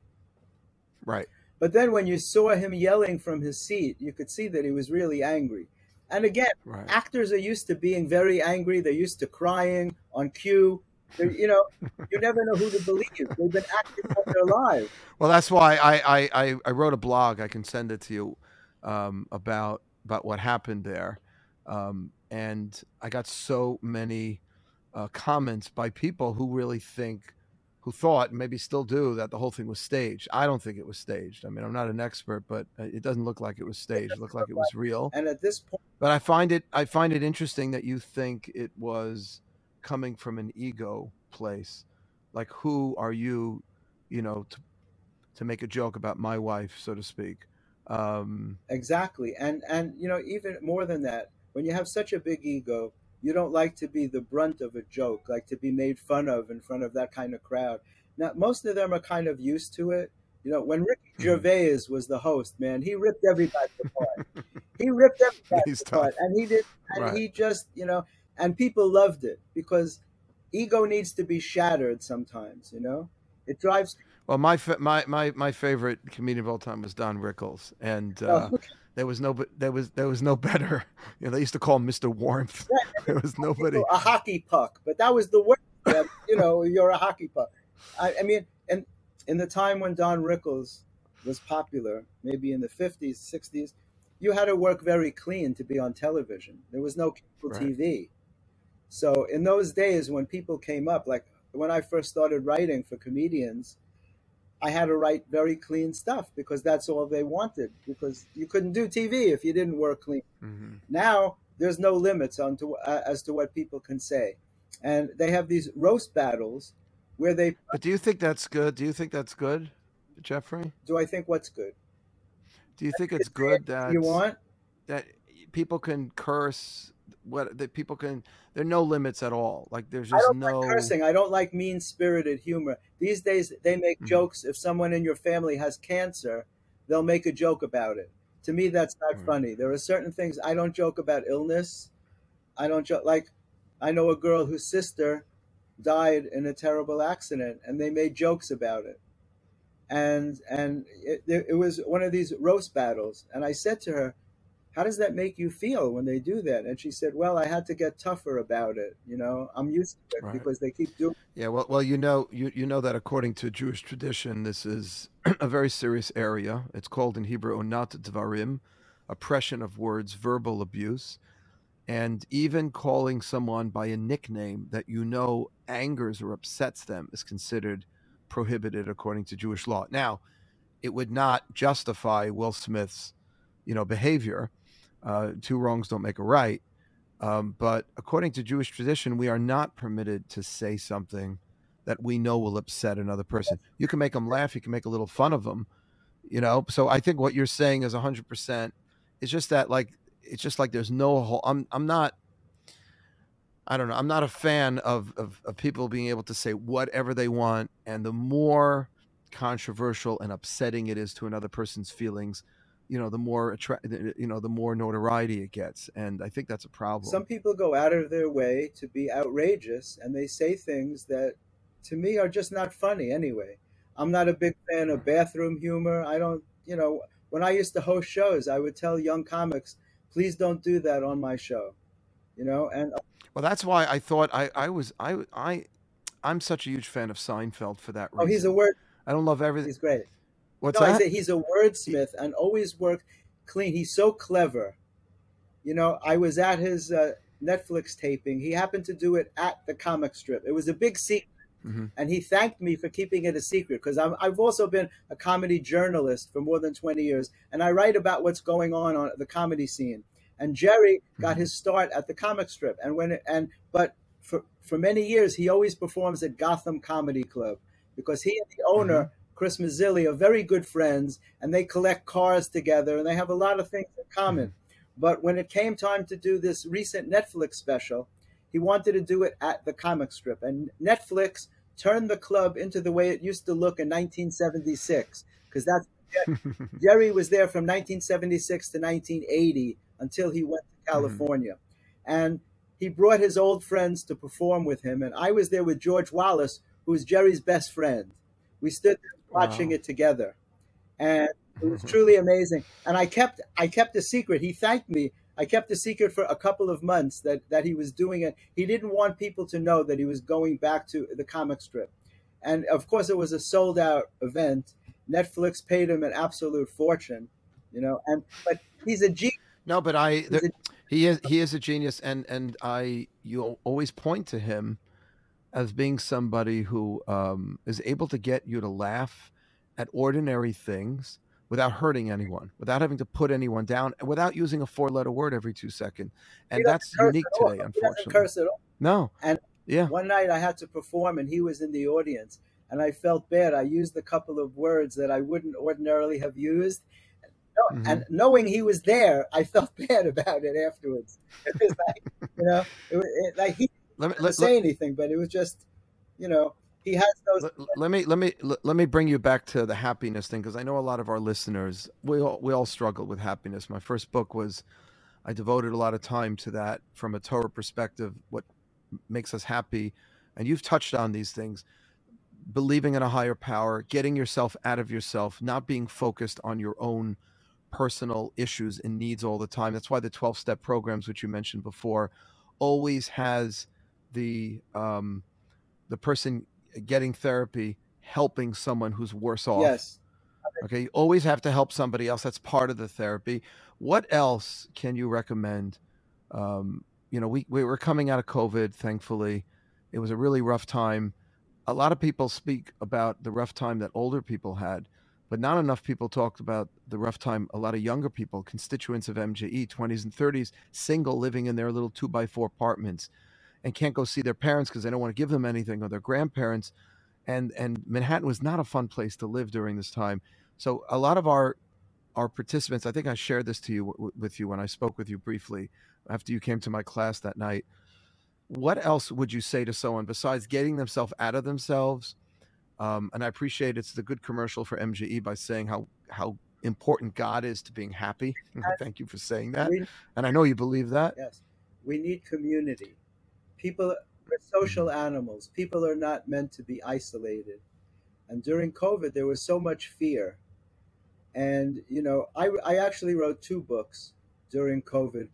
Right. But then when you saw him yelling from his seat, you could see that he was really angry. And again, right. actors are used to being very angry. They're used to crying on cue. They're, you know, you never know who to believe. They've been acting all their lives. Well, that's why I, I, I wrote a blog. I can send it to you um, about about what happened there. Um, and I got so many uh, comments by people who really think who thought, maybe still do, that the whole thing was staged. I don't think it was staged. I mean, I'm not an expert, but uh, it doesn't look like it was staged. It looked like it was real. And at this point, but I find it, I find it interesting that you think it was coming from an ego place. Like, who are you, you know, to to make a joke about my wife, so to speak? Um, exactly, and and you know, even more than that, when you have such a big ego, you don't like to be the brunt of a joke, like to be made fun of in front of that kind of crowd. Now, most of them are kind of used to it. You know, when Ricky hmm. Gervais was the host, man, he ripped everybody apart. he ripped everybody apart, and he did, and right. he just, you know, and people loved it because ego needs to be shattered sometimes. You know, it drives. Well, my my my my favorite comedian of all time was Don Rickles, and uh, oh, there was no, there was there was no better. You know, they used to call him Mister Warmth. There was nobody. A hockey puck, but that was the word. That, you know, you're a hockey puck. I, I mean, and in the time when Don Rickles was popular, maybe in the 50s, 60s, you had to work very clean to be on television. There was no cable right. TV. So in those days, when people came up, like when I first started writing for comedians, I had to write very clean stuff because that's all they wanted. Because you couldn't do TV if you didn't work clean. Mm-hmm. Now there's no limits on to, uh, as to what people can say, and they have these roast battles where they. But do you think that's good? Do you think that's good, Jeffrey? Do I think what's good? Do you think it's good that you want that people can curse what that people can there are no limits at all. Like there's just no like cursing. I don't like mean spirited humor. These days they make mm-hmm. jokes. If someone in your family has cancer they'll make a joke about it. To me that's not mm-hmm. funny. There are certain things i don't joke about illness. I don't joke like i know a girl whose sister died in a terrible accident and they made jokes about it. And and it, it was one of these roast battles. And i said to her how does that make you feel when they do that? And she said, well, I had to get tougher about it. You know, I'm used to it right. because they keep doing. Yeah, well, well, you know, you you know that according to Jewish tradition, this is a very serious area. It's called in Hebrew onat dvarim, oppression of words, verbal abuse, and even calling someone by a nickname that you know angers or upsets them is considered prohibited according to Jewish law. Now, it would not justify Will Smith's, you know, behavior uh, two wrongs don't make a right. Um, but according to Jewish tradition, we are not permitted to say something that we know will upset another person. You can make them laugh, you can make a little fun of them, you know. So I think what you're saying is 100%. It's just that, like, it's just like there's no whole. I'm, I'm not. I don't know. I'm not a fan of, of, of people being able to say whatever they want, and the more controversial and upsetting it is to another person's feelings, you know the more attra- you know the more notoriety it gets and i think that's a problem. some people go out of their way to be outrageous and they say things that to me are just not funny anyway. I'm not a big fan of bathroom humor. I don't you know when i used to host shows i would tell young comics please don't do that on my show you know and well that's why i thought i i was i i i'm such a huge fan of seinfeld for that reason oh he's a word i don't love everything he's great What's no, that? he's a wordsmith and always work. clean. He's so clever. You know, I was at his uh, Netflix taping. He happened to do it at the comic strip. It was a big secret. Mm-hmm. And he thanked me for keeping it a secret because I've also been a comedy journalist for more than 20 years. And I write about what's going on on the comedy scene. And Jerry got mm-hmm. his start at the comic strip. And when, it, and, but for, for many years, he always performs at Gotham Comedy Club because he and the owner, mm-hmm. Chris Mazzilli, are very good friends and they collect cars together and they have a lot of things in common. But when it came time to do this recent Netflix special, he wanted to do it at the comic strip. And Netflix turned the club into the way it used to look in 1976, because that's Jerry was there from 1976 to 1980 until he went to mm-hmm. California. Mm-hmm. And he brought his old friends to perform with him. And I was there with George Wallace, who was Jerry's best friend. We stood watching wow. it together. And it was truly amazing. And I kept I kept a secret. He thanked me. I kept a secret for a couple of months that that he was doing it. He didn't want people to know that he was going back to the comic strip. And of course it was a sold out event. Netflix paid him an absolute fortune, you know. And but he's a genius. No, but I there, he is he is a genius and and I you always point to him as being somebody who um, is able to get you to laugh at ordinary things without hurting anyone, without having to put anyone down, and without using a four-letter word every two seconds. And that's unique today, unfortunately. curse at all. No. And yeah, one night I had to perform, and he was in the audience, and I felt bad. I used a couple of words that I wouldn't ordinarily have used. Mm-hmm. And knowing he was there, I felt bad about it afterwards. It was like, you know, it, it, like he let me, let, say let, anything, but it was just, you know, he has those. Let, let, me let me let me bring you back to the happiness thing because I know a lot of our listeners we all we all struggle with happiness. My first book was I devoted a lot of time to that from a Torah perspective. What makes us happy, and you've touched on these things. Believing in a higher power, getting yourself out of yourself, not being focused on your own personal issues and needs all the time. That's why the 12 step programs, which you mentioned before, always has the um, the person getting therapy helping someone who's worse off. Yes. Okay. You always have to help somebody else. That's part of the therapy. What else can you recommend? Um, you know, we, we were coming out of COVID, thankfully. It was a really rough time. A lot of people speak about the rough time that older people had, but not enough people talked about the rough time a lot of younger people, constituents of MJE, 20s and 30s, single, living in their little two by four apartments and can't go see their parents because they don't want to give them anything or their grandparents. And and Manhattan was not a fun place to live during this time. So a lot of our our participants, I think I shared this to you with you when I spoke with you briefly after you came to my class that night. What else would you say to someone besides getting themselves out of themselves? Um, and I appreciate it's the good commercial for MJE by saying how how important God is to being happy. Thank you for saying that. We, and I know you believe that. Yes, we need community people are social animals. People are not meant to be isolated. And during COVID, there was so much fear. And, you know, I, I actually wrote two books during COVID.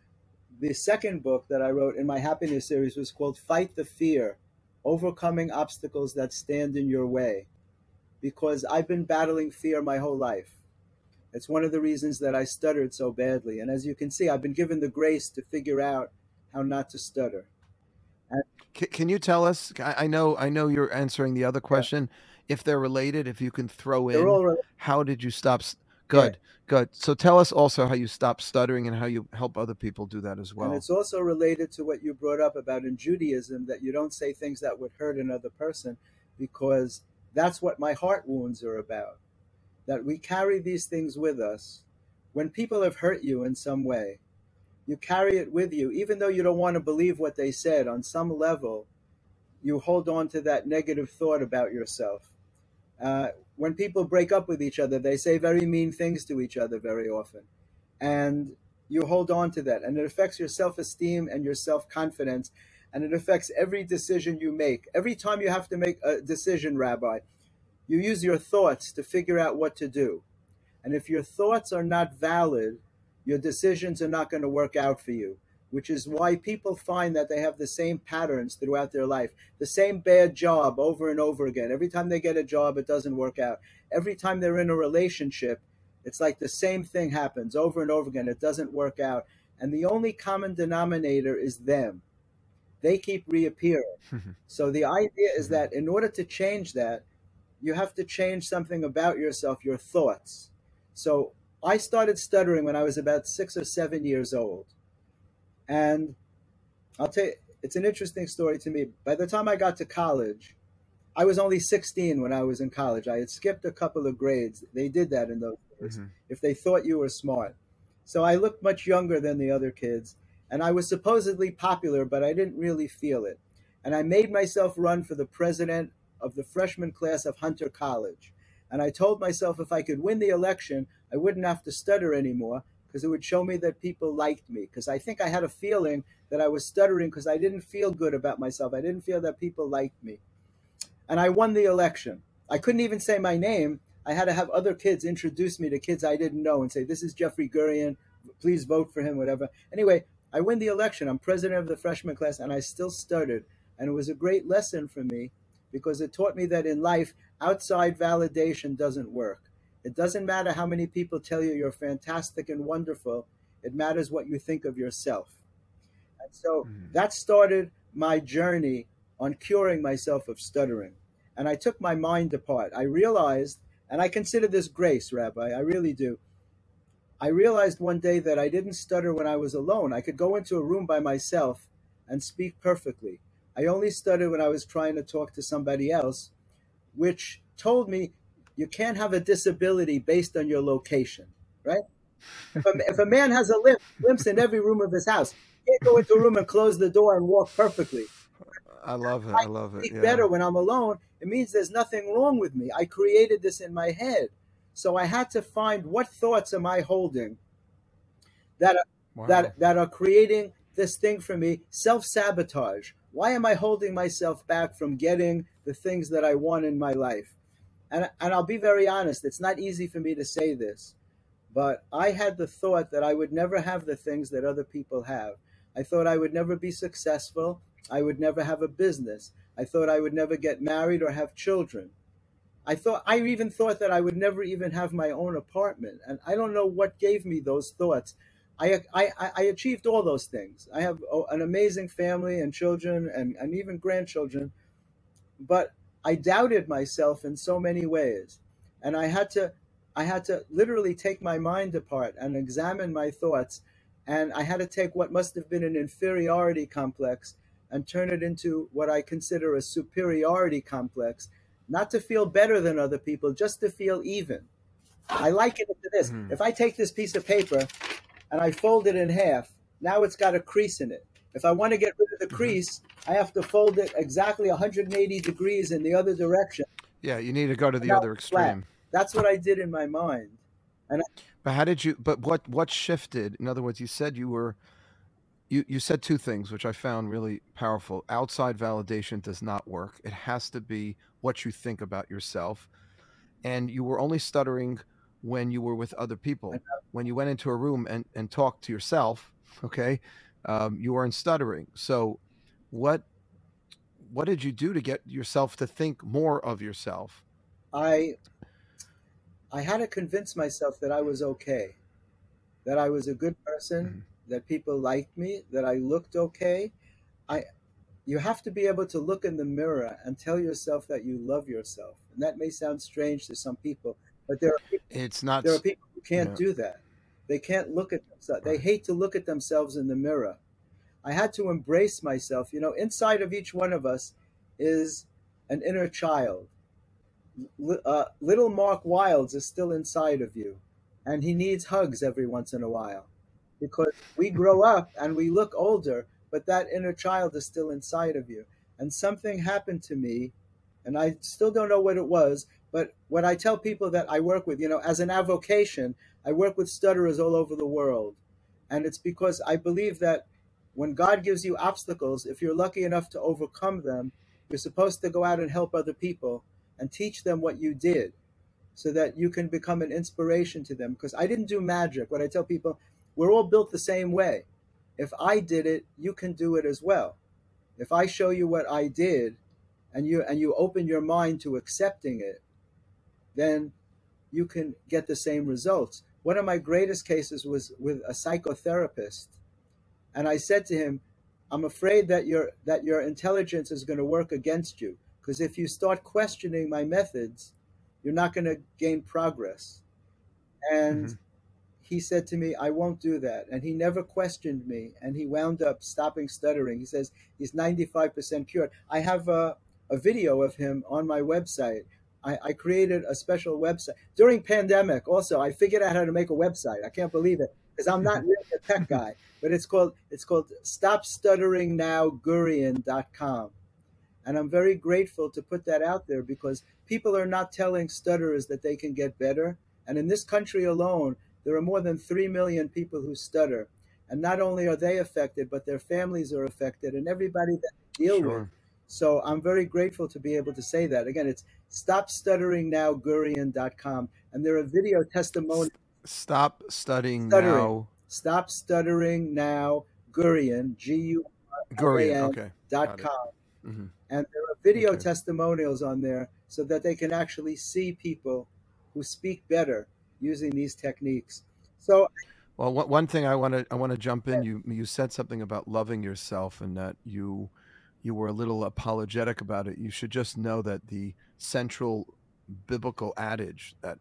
The second book that I wrote in my happiness series was called Fight the Fear Overcoming Obstacles That Stand in Your Way. Because I've been battling fear my whole life. It's one of the reasons that I stuttered so badly. And as you can see, I've been given the grace to figure out how not to stutter. Can you tell us? I know, I know you're answering the other question. Yeah. If they're related, if you can throw in, how did you stop? Good, yeah. good. So tell us also how you stop stuttering and how you help other people do that as well. And it's also related to what you brought up about in Judaism that you don't say things that would hurt another person, because that's what my heart wounds are about. That we carry these things with us. When people have hurt you in some way, you carry it with you, even though you don't want to believe what they said. On some level, you hold on to that negative thought about yourself. Uh, when people break up with each other, they say very mean things to each other very often, and you hold on to that, and it affects your self-esteem and your self-confidence, and it affects every decision you make. Every time you have to make a decision, Rabbi, you use your thoughts to figure out what to do, and if your thoughts are not valid your decisions are not going to work out for you, which is why people find that they have the same patterns throughout their life, the same bad job over and over again. Every time they get a job, it doesn't work out. Every time they're in a relationship, It's like the same thing happens over and over again. It doesn't work out. And the only common denominator is them. They keep reappearing. so the idea is mm-hmm. that in order to change that, you have to change something about yourself, your thoughts. So I started stuttering when I was about six or seven years old. And I'll tell you, it's an interesting story to me. By the time I got to college, I was only 16 when I was in college. I had skipped a couple of grades. They did that in those days mm-hmm. if they thought you were smart. So I looked much younger than the other kids, and I was supposedly popular, but I didn't really feel it. And I made myself run for the president of the freshman class of Hunter College. And I told myself if I could win the election, I wouldn't have to stutter anymore because it would show me that people liked me. Because I think I had a feeling that I was stuttering because I didn't feel good about myself. I didn't feel that people liked me and I won the election. I couldn't even say my name. I had to have other kids introduce me to kids I didn't know and say, This is Jeffrey Gurian. Please vote for him, whatever. Anyway, I win the election. I'm president of the freshman class, and I still stuttered. And it was a great lesson for me because it taught me that in life, outside validation doesn't work. It doesn't matter how many people tell you you're fantastic and wonderful, it matters what you think of yourself. And so mm. that started my journey on curing myself of stuttering and I took my mind apart. I realized, and I consider this grace, Rabbi, I really do. I realized one day that I didn't stutter when I was alone. I could go into a room by myself and speak perfectly. I only stuttered when I was trying to talk to somebody else, which told me you can't have a disability based on your location, right? If a, if a man has a limp, limps in every room of his house, he can't go into a room and close the door and walk perfectly. I love it. I, I love it. Yeah. Better when I'm alone. It means there's nothing wrong with me. I created this in my head, so I had to find what thoughts am I holding that are, wow. that that are creating this thing for me. Self sabotage. Why am I holding myself back from getting the things that I want in my life? And and I'll be very honest. It's not easy for me to say this, but I had the thought that I would never have the things that other people have. I thought I would never be successful. I would never have a business. I thought I would never get married or have children. I thought I even thought that I would never even have my own apartment, and I don't know what gave me those thoughts. I I, I achieved all those things. I have an amazing family and children and, and even grandchildren, but I doubted myself in so many ways, and I had to I had to literally take my mind apart and examine my thoughts, and I had to take what must have been an inferiority complex and turn it into what I consider a superiority complex, not to feel better than other people, just to feel even. I liken it to this. Mm-hmm. If I take this piece of paper and I fold it in half, now it's got a crease in it. If I want to get rid of the mm-hmm. crease, I have to fold it exactly 180 degrees in the other direction. Yeah, you need to go to the other extreme. Flat. That's what I did in my mind. And I, but how did you? But what what shifted? In other words, you said you were you, you said two things which I found really powerful. Outside validation does not work. It has to be what you think about yourself. And you were only stuttering when you were with other people. When you went into a room and, and talked to yourself, okay, um, you weren't stuttering. So what what did you do to get yourself to think more of yourself? I I had to convince myself that I was okay, that I was a good person, mm-hmm that people liked me, that I looked okay. I you have to be able to look in the mirror and tell yourself that you love yourself. And that may sound strange to some people, but there are people, it's not there are people who can't do that. They can't look at themselves. Right. They hate to look at themselves in the mirror. I had to embrace myself. You know, inside of each one of us is an inner child. Uh, little Mark Wildes is still inside of you, and he needs hugs every once in a while because we grow up and we look older, but that inner child is still inside of you. And something happened to me, and I still don't know what it was, but what I tell people that I work with, you know, as an avocation, I work with stutterers all over the world. And it's because I believe that when God gives you obstacles, if you're lucky enough to overcome them, you're supposed to go out and help other people and teach them what you did so that you can become an inspiration to them. Because I didn't do magic. What I tell people, we're all built the same way. If I did it, you can do it as well. If I show you what I did and you and you open your mind to accepting it, then you can get the same results. One of my greatest cases was with a psychotherapist. And I said to him, I'm afraid that your that your intelligence is going to work against you because if you start questioning my methods, you're not going to gain progress. And mm-hmm. he said to me, I won't do that. And he never questioned me. And he wound up stopping stuttering. He says he's 95% cured. I have a, a video of him on my website I, I, created a special website during pandemic. Also, I figured out how to make a website. I can't believe it because I'm not really a tech guy. But it's called it's called StopStutteringNowGurian.com, and I'm very grateful to put that out there because people are not telling stutterers that they can get better. And in this country alone, there are more than three million people who stutter, and not only are they affected, but their families are affected, and everybody that they deal sure. with. So I'm very grateful to be able to say that. Again, it's stopstutteringNowGurian.com. And there are video testimonials. Stop studying stuttering. now. Stop stuttering now, Gurian, G U Gurian, okay. dot com. Mm-hmm. And there are video okay. testimonials on there so that they can actually see people who speak better using these techniques. So, well, one thing I want to I want to jump in. You you said something about loving yourself and that you you were a little apologetic about it, you should just know that the central biblical adage that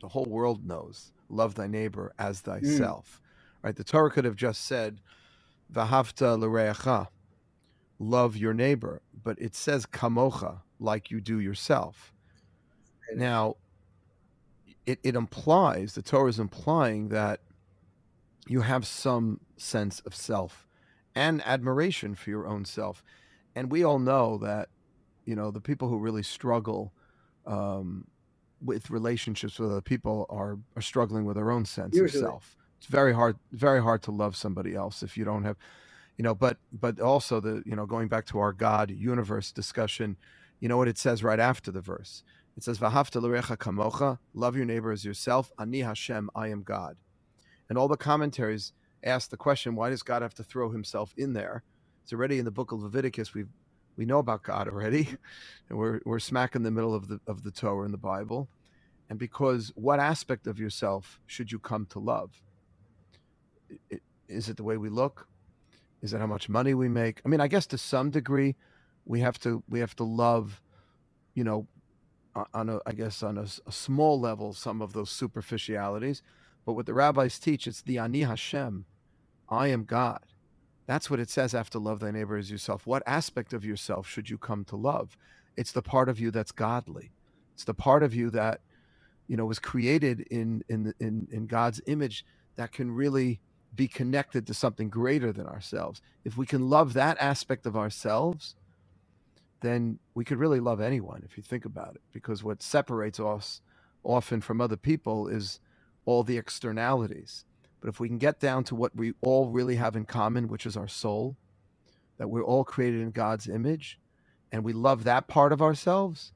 the whole world knows love thy neighbor as mm. thyself. Mm. Right? The Torah could have just said, Vahavta l'reacha, love your neighbor, but it says kamocha, like you do yourself. Now, it, it implies, the Torah is implying that you have some sense of self and admiration for your own self and we all know that you know the people who really struggle um, with relationships with other people are are struggling with their own sense Usually. of self. It's very hard, very hard to love somebody else if you don't have, you know. But but also the you know going back to our God universe discussion, you know what it says right after the verse. It says V'hafta l'recha kamocha, love your neighbor as yourself. Ani Hashem, I am God. And all the commentaries ask the question, why does God have to throw Himself in there? It's already in the book of Leviticus. We we know about God already, and we're we're smack in the middle of the of the Torah in the Bible. And because what aspect of yourself should you come to love? Is it the way we look? Is it how much money we make? I mean, I guess to some degree, we have to we have to love, you know, on a I guess on a, a small level some of those superficialities. But what the rabbis teach, it's the ani Hashem, I am God. That's what it says after love thy neighbor as yourself. What aspect of yourself should you come to love? It's the part of you that's godly. It's the part of you that, you know, was created in in in, in God's image that can really be connected to something greater than ourselves. If we can love that aspect of ourselves, then we could really love anyone if you think about it. Because what separates us often from other people is all the externalities but if we can get down to what we all really have in common, which is our soul, that we're all created in God's image, and we love that part of ourselves,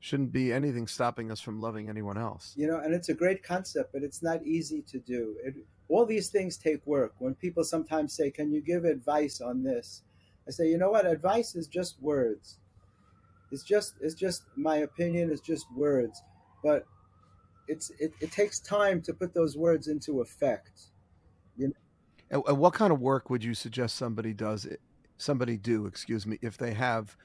shouldn't be anything stopping us from loving anyone else. You know, and it's a great concept, but it's not easy to do. It, all these things take work. When people sometimes say, Can you give advice on this? I say, you know what? Advice is just words. It's just it's just my opinion, it's just words. But it's it, it takes time to put those words into effect. You know? and, what kind of work would you suggest somebody does? Somebody do, excuse me, if they have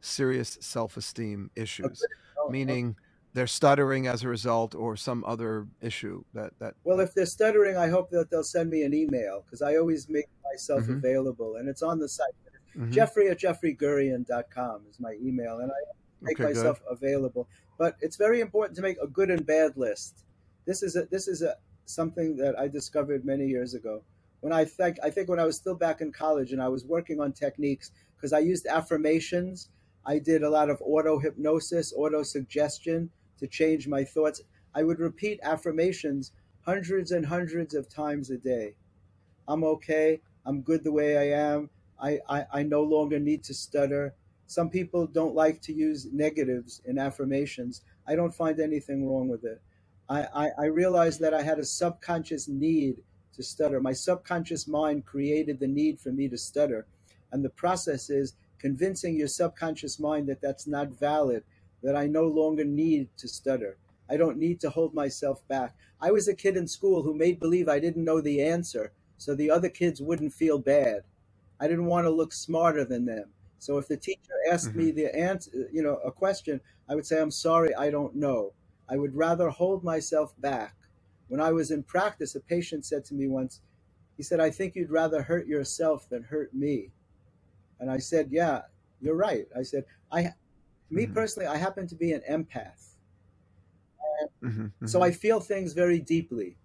serious self-esteem issues, okay. meaning they're stuttering as a result, or some other issue that that. Well, if they're stuttering, I hope that they'll send me an email because I always make myself mm-hmm. available, and it's on the site. Mm-hmm. Jeffrey at jeffreygurian.com is my email, and I make okay, myself good. available. But it's very important to make a good and bad list. This is a, this is a, something that I discovered many years ago. When I think I think when I was still back in college and I was working on techniques because I used affirmations. I did a lot of auto hypnosis, auto suggestion to change my thoughts. I would repeat affirmations hundreds and hundreds of times a day. I'm okay. I'm good the way I am. I, I, I no longer need to stutter. Some people don't like to use negatives in affirmations. I don't find anything wrong with it. I, I, I realized that I had a subconscious need to stutter. My subconscious mind created the need for me to stutter. And the process is convincing your subconscious mind that that's not valid, that I no longer need to stutter. I don't need to hold myself back. I was a kid in school who made believe I didn't know the answer so the other kids wouldn't feel bad. I didn't want to look smarter than them. So if the teacher asked mm-hmm. me the answer, you know, a question, I would say, I'm sorry, I don't know. I would rather hold myself back. When I was in practice, a patient said to me once, he said, I think you'd rather hurt yourself than hurt me. And I said, Yeah, you're right. I said, I, me mm-hmm. personally, I happen to be an empath. Mm-hmm, mm-hmm. So I feel things very deeply,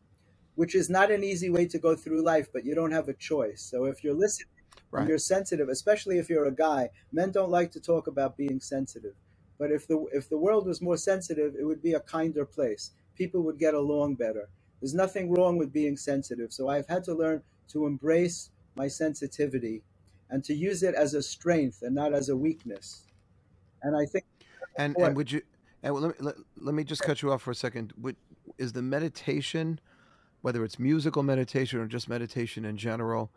which is not an easy way to go through life, but you don't have a choice. So if you're listening right. you're sensitive, especially if you're a guy, men don't like to talk about being sensitive. But if the if the world was more sensitive, it would be a kinder place. People would get along better. There's nothing wrong with being sensitive. So I've had to learn to embrace my sensitivity and to use it as a strength and not as a weakness. And I think. And and would you? And let me let, let me just cut you off for a second. Would, is the meditation, whether it's musical meditation or just meditation in general,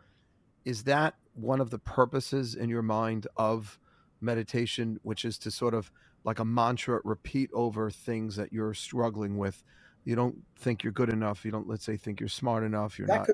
is that one of the purposes in your mind of meditation, which is to sort of like a mantra, repeat over things that you're struggling with? You don't think you're good enough. You don't, let's say, think you're smart enough. You're that not.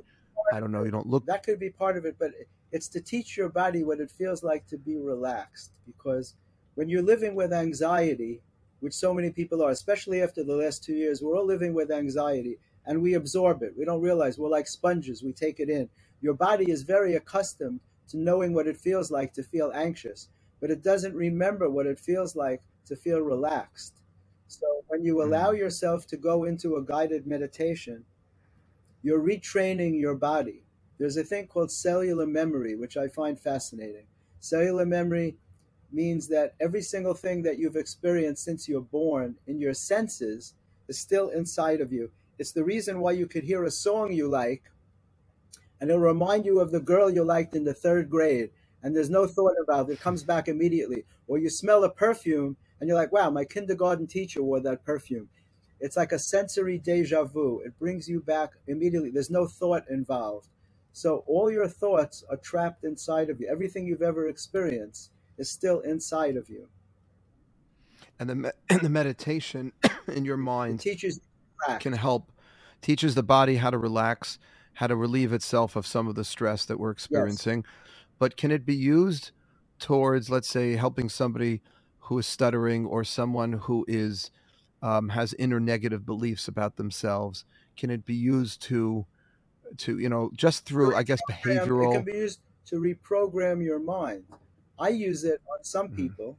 I don't know. You don't look. That could be part of it, but it's to teach your body what it feels like to be relaxed. Because when you're living with anxiety, which so many people are, especially after the last two years, we're all living with anxiety and we absorb it. We don't realize we're like sponges, we take it in. Your body is very accustomed to knowing what it feels like to feel anxious, but it doesn't remember what it feels like to feel relaxed. So when you allow mm. yourself to go into a guided meditation, you're retraining your body. There's a thing called cellular memory, which I find fascinating. Cellular memory means that every single thing that you've experienced since you're born in your senses is still inside of you. It's the reason why you could hear a song you like and it'll remind you of the girl you liked in the third grade and there's no thought about it. It comes back immediately. Or you smell a perfume and you're like, wow, my kindergarten teacher wore that perfume. It's like a sensory deja vu. It brings you back immediately. There's no thought involved. So all your thoughts are trapped inside of you. Everything you've ever experienced is still inside of you. And the me- the meditation in your mind teaches can help teaches the body how to relax, how to relieve itself of some of the stress that we're experiencing. Yes. But can it be used towards, let's say, helping somebody who is stuttering or someone who is um, has inner negative beliefs about themselves? Can it be used to to you know just through I guess behavioral? It can be used to reprogram your mind. I use it on some mm-hmm. people.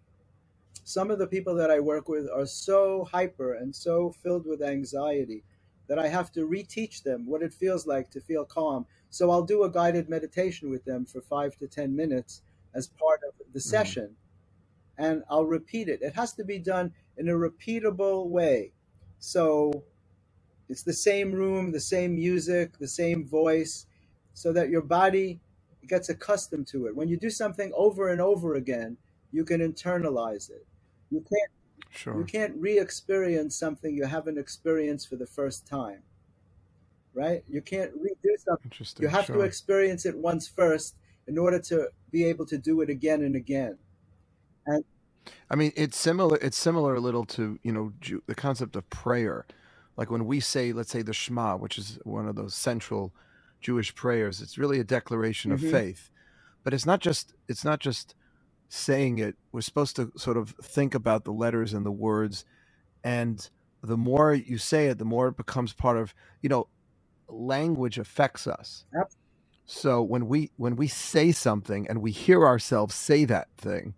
Some of the people that I work with are so hyper and so filled with anxiety that I have to reteach them what it feels like to feel calm. So I'll do a guided meditation with them for five to 10 minutes as part of the mm-hmm. session. And I'll repeat it. It has to be done in a repeatable way. So it's the same room, the same music, the same voice, so that your body gets accustomed to it. When you do something over and over again, you can internalize it. You can't sure. you can't re-experience something you haven't experienced for the first time. Right? You can't redo something. You have sure. to experience it once first in order to be able to do it again and again. And I mean, it's similar. It's similar a little to you know the concept of prayer. Like when we say, let's say the Shema, which is one of those central Jewish prayers. It's really a declaration mm-hmm. of faith, but it's not just it's not just saying it. We're supposed to sort of think about the letters and the words, and the more you say it, the more it becomes part of you know, language affects us. Yep. So when we when we say something and we hear ourselves say that thing,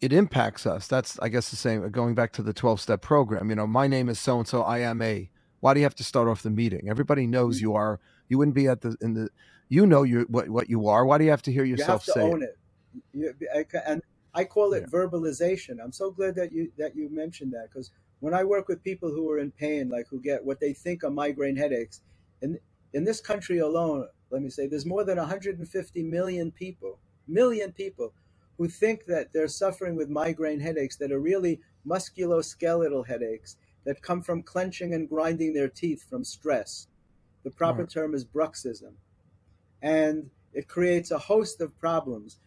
it impacts us. That's I guess the same. Going back to the twelve step program, you know, my name is so and so. I am a. Why do you have to start off the meeting? Everybody knows mm-hmm. you are you wouldn't be at the in the. You know you what what you are. Why do you have to hear yourself you have to say own it? it? You, and I call it yeah. verbalization. I'm so glad that you that you mentioned that because when I work with people who are in pain, like who get what they think are migraine headaches, in in this country alone, let me say, there's more than 150 million people, million people, who think that they're suffering with migraine headaches that are really musculoskeletal headaches that come from clenching and grinding their teeth from stress. The proper right. term is bruxism. And it creates a host of problems.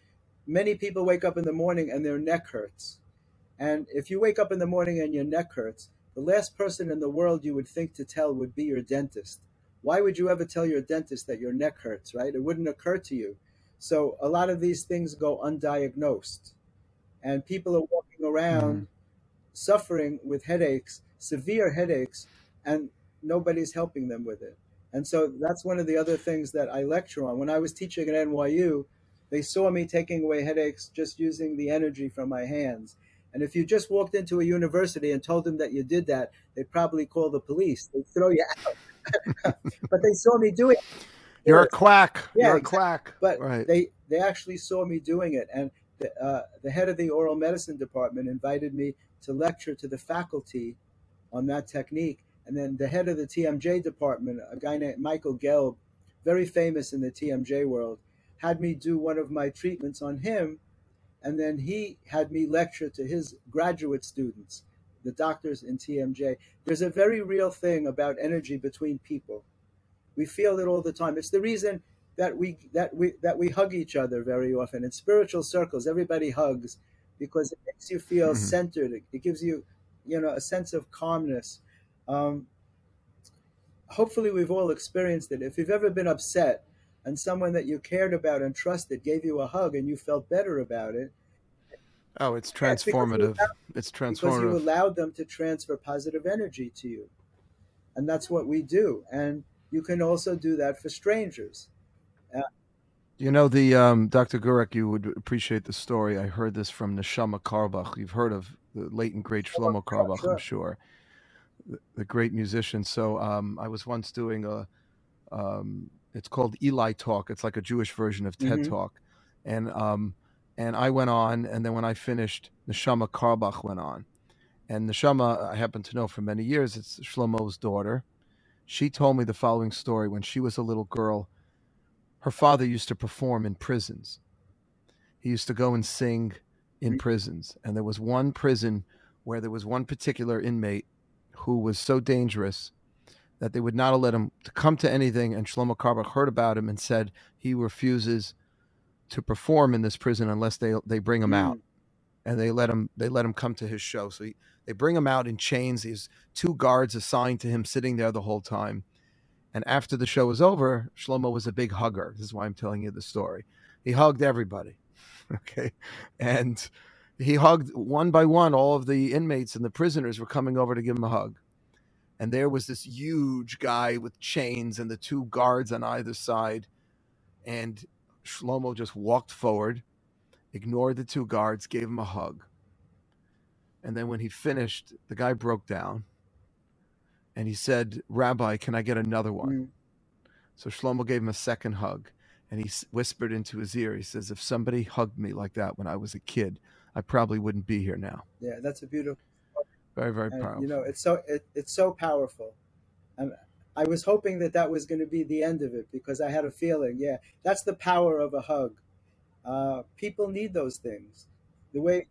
Many people wake up in the morning and their neck hurts. And if you wake up in the morning and your neck hurts, the last person in the world you would think to tell would be your dentist. Why would you ever tell your dentist that your neck hurts, right? It wouldn't occur to you. So a lot of these things go undiagnosed. And people are walking around mm-hmm. suffering with headaches, severe headaches, and nobody's helping them with it. And so that's one of the other things that I lecture on. When I was teaching at NYU, they saw me taking away headaches just using the energy from my hands. And if you just walked into a university and told them that you did that, they'd probably call the police. They'd throw you out. but they saw me doing it. You're a quack. Yeah, You're a quack. But right. they, they actually saw me doing it. And the, uh, the head of the oral medicine department invited me to lecture to the faculty on that technique. And then the head of the TMJ department, a guy named Michael Gelb, very famous in the TMJ world, had me do one of my treatments on him. And then he had me lecture to his graduate students, the doctors in TMJ. There's a very real thing about energy between people. We feel it all the time. It's the reason that we that we that we hug each other very often in spiritual circles. Everybody hugs because it makes you feel mm-hmm. centered. It, it, gives you, you know, a sense of calmness. Um, hopefully, we've all experienced it. If you've ever been upset and someone that you cared about and trusted gave you a hug and you felt better about it. Oh, it's transformative. Allowed, it's transformative. Because you allowed them to transfer positive energy to you. And that's what we do. And you can also do that for strangers. Uh, you know, the um, Dr. Gurek, you would appreciate the story. I heard this from Neshama Carlebach. You've heard of the late and great Shlomo Carlebach, sure. I'm sure, the, the, great musician. So um, I was once doing a, um, it's called Eli Talk. It's like a Jewish version of TED mm-hmm. Talk, and um, and I went on, and then when I finished, Neshama Carlebach went on, and Neshama I happen to know for many years. It's Shlomo's daughter. She told me the following story when she was a little girl her father used to perform in prisons. He used to go and sing in prisons. And there was one prison where there was one particular inmate who was so dangerous that they would not have let him to come to anything. And Shlomo Carlebach heard about him and said he refuses to perform in this prison unless they they bring him out. Hmm. And they let him they let him come to his show. So he, they bring him out in chains. These two guards assigned to him sitting there the whole time. And after the show was over, Shlomo was a big hugger. This is why I'm telling you the story. He hugged everybody. Okay. And he hugged one by one. All of the inmates and the prisoners were coming over to give him a hug. And there was this huge guy with chains and the two guards on either side. And Shlomo just walked forward, ignored the two guards, gave him a hug. And then when he finished, the guy broke down and he said, Rabbi, can I get another one? Mm. So Shlomo gave him a second hug and he whispered into his ear, he says, If somebody hugged me like that when I was a kid, I probably wouldn't be here now. Yeah, that's a beautiful. Very, very and, powerful. You know, it's so it, it's so powerful, and I was hoping that that was going to be the end of it because I had a feeling, yeah, that's the power of a hug. Uh, people need those things. The way,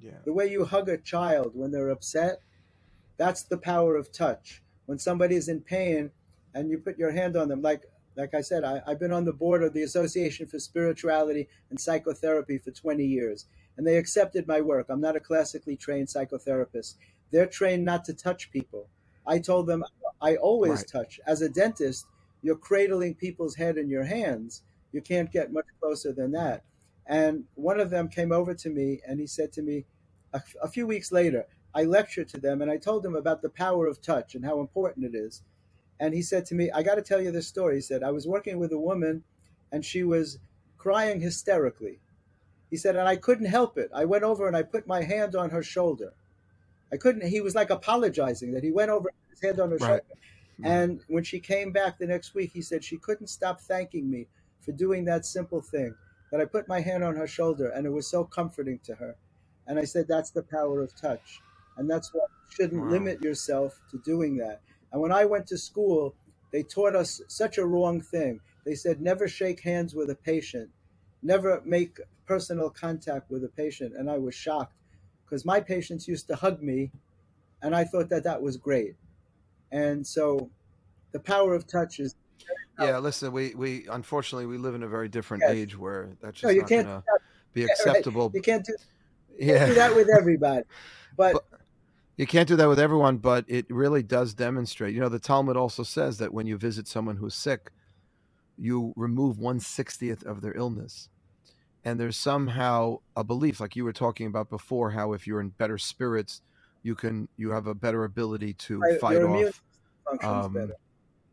yeah. the way you hug a child when they're upset, that's the power of touch. When somebody is in pain and you put your hand on them, like like I said, I, I, have been on the board of the Association for Spirituality and Psychotherapy for 20 years, and they accepted my work. I'm not a classically trained psychotherapist. They're trained not to touch people. I told them I always right. touch. As a dentist, you're cradling people's head in your hands. You can't get much closer than that. And one of them came over to me and he said to me a, a few weeks later, I lectured to them and I told them about the power of touch and how important it is. And he said to me, I got to tell you this story. He said, I was working with a woman and she was crying hysterically. He said, and I couldn't help it. I went over and I put my hand on her shoulder. I couldn't, he was like apologizing that he went over his hand on her right. shoulder. Mm-hmm. And when she came back the next week, he said she couldn't stop thanking me for doing that simple thing. That I put my hand on her shoulder and it was so comforting to her. And I said, that's the power of touch and that's why you shouldn't wow. limit yourself to doing that. And when I went to school, they taught us such a wrong thing. They said never shake hands with a patient, never make personal contact with a patient, and I was shocked because my patients used to hug me, and I thought that that was great. And so, the power of touch is. Yeah, listen, we we unfortunately we live in a very different yes. age where that's just no, you not can't be acceptable. You can't do, yeah. do that with everybody. But, but You can't do that with everyone, but it really does demonstrate. You know, the Talmud also says that when you visit someone who's sick, you remove one sixtieth of their illness. And there's somehow a belief, like you were talking about before, how if you're in better spirits, you can you have a better ability to Right, fight off. Um, better.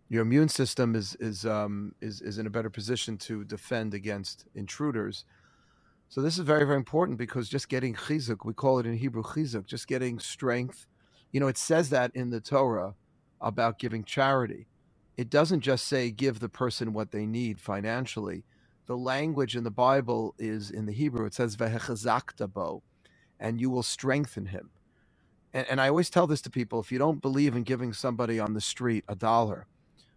your immune system is is um, is is in a better position to defend against intruders. So this is very very important because just getting chizuk, we call it in Hebrew chizuk, just getting strength. You know, it says that in the Torah about giving charity. It doesn't just say give the person what they need financially. The language in the Bible is in the Hebrew. It says bo, and you will strengthen him. And, and I always tell this to people: if you don't believe in giving somebody on the street a dollar,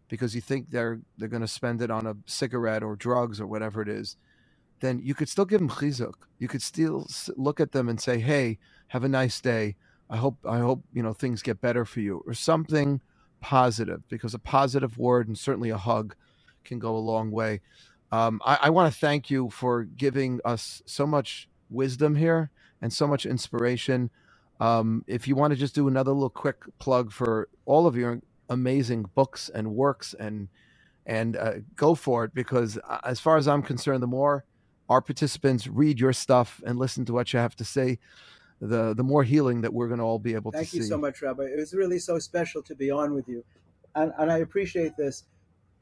because you think they're they're going to spend it on a cigarette or drugs or whatever it is, then you could still give them chizuk. You could still look at them and say, "Hey, have a nice day. I hope I hope you know things get better for you," or something positive, because a positive word and certainly a hug can go a long way. Um, I, I want to thank you for giving us so much wisdom here and so much inspiration. Um, if you want to just do another little quick plug for all of your amazing books and works and and uh, go for it because uh, as far as I'm concerned, the more our participants read your stuff and listen to what you have to say, the the more healing that we're going to all be able to see. Thank you so much, Rabbi. It was really so special to be on with you, and and I appreciate this.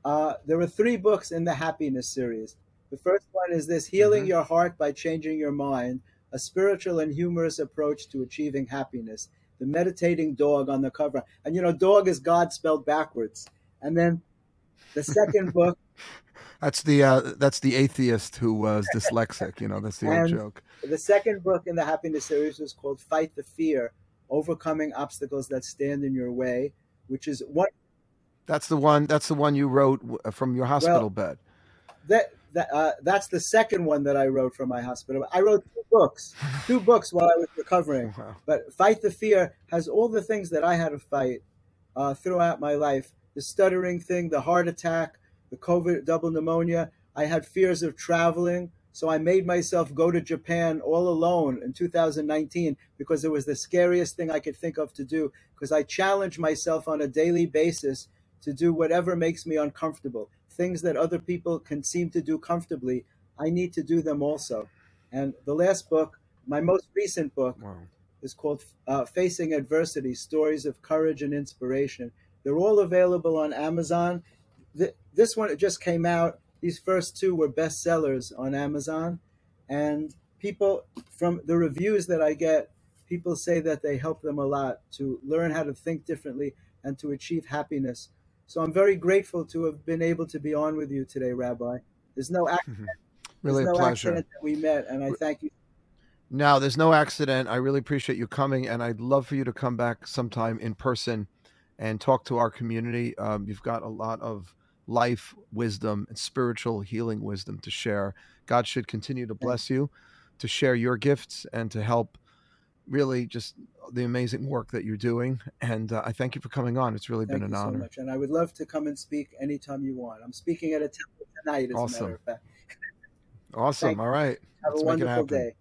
Uh, there were three books in the happiness series. The first one is this: healing Mhm. your heart by changing your mind, a spiritual and humorous approach to achieving happiness. The meditating dog on the cover, and you know, dog is God spelled backwards. And then the second book, That's the uh, that's the atheist who was dyslexic. You know, that's the old joke. the second book in the happiness series was called "Fight the Fear: Overcoming Obstacles That Stand in Your Way," which is one That's the one. That's the one you wrote from your hospital bed. that that uh, that's the second one that I wrote from my hospital. I wrote two books, two books while I was recovering. Wow. But Fight the Fear has all the things that I had to fight uh, throughout my life: the stuttering thing, the heart attack, the COVID double pneumonia. I had fears of traveling, so I made myself go to Japan all alone in 2019 because it was the scariest thing I could think of to do. Because I challenge myself on a daily basis to do whatever makes me uncomfortable. Things that other people can seem to do comfortably, I need to do them also. And the last book, my most recent book, Wow. is called uh, Facing Adversity Stories of Courage and Inspiration. They're all available on Amazon. Th- this one just came out. These first two were bestsellers on Amazon. And people, from the reviews that I get, people say that they help them a lot to learn how to think differently and to achieve happiness. So I'm very grateful to have been able to be on with you today, Rabbi. There's no, ac- Really there's a no pleasure. accident that we met, and I thank you No, there's no accident. I really appreciate you coming, and I'd love for you to come back sometime in person and talk to our community. Um, you've got a lot of life wisdom and spiritual healing wisdom to share. God should continue to bless you, to share your gifts, and to help really just the amazing work that you're doing. And uh, I thank you for coming on. It's really Thank been an you so honor. much. And I would love to come and speak anytime you want. I'm speaking at a temple tonight, as a Awesome. matter of fact. Awesome. All right. Have Let's a wonderful day.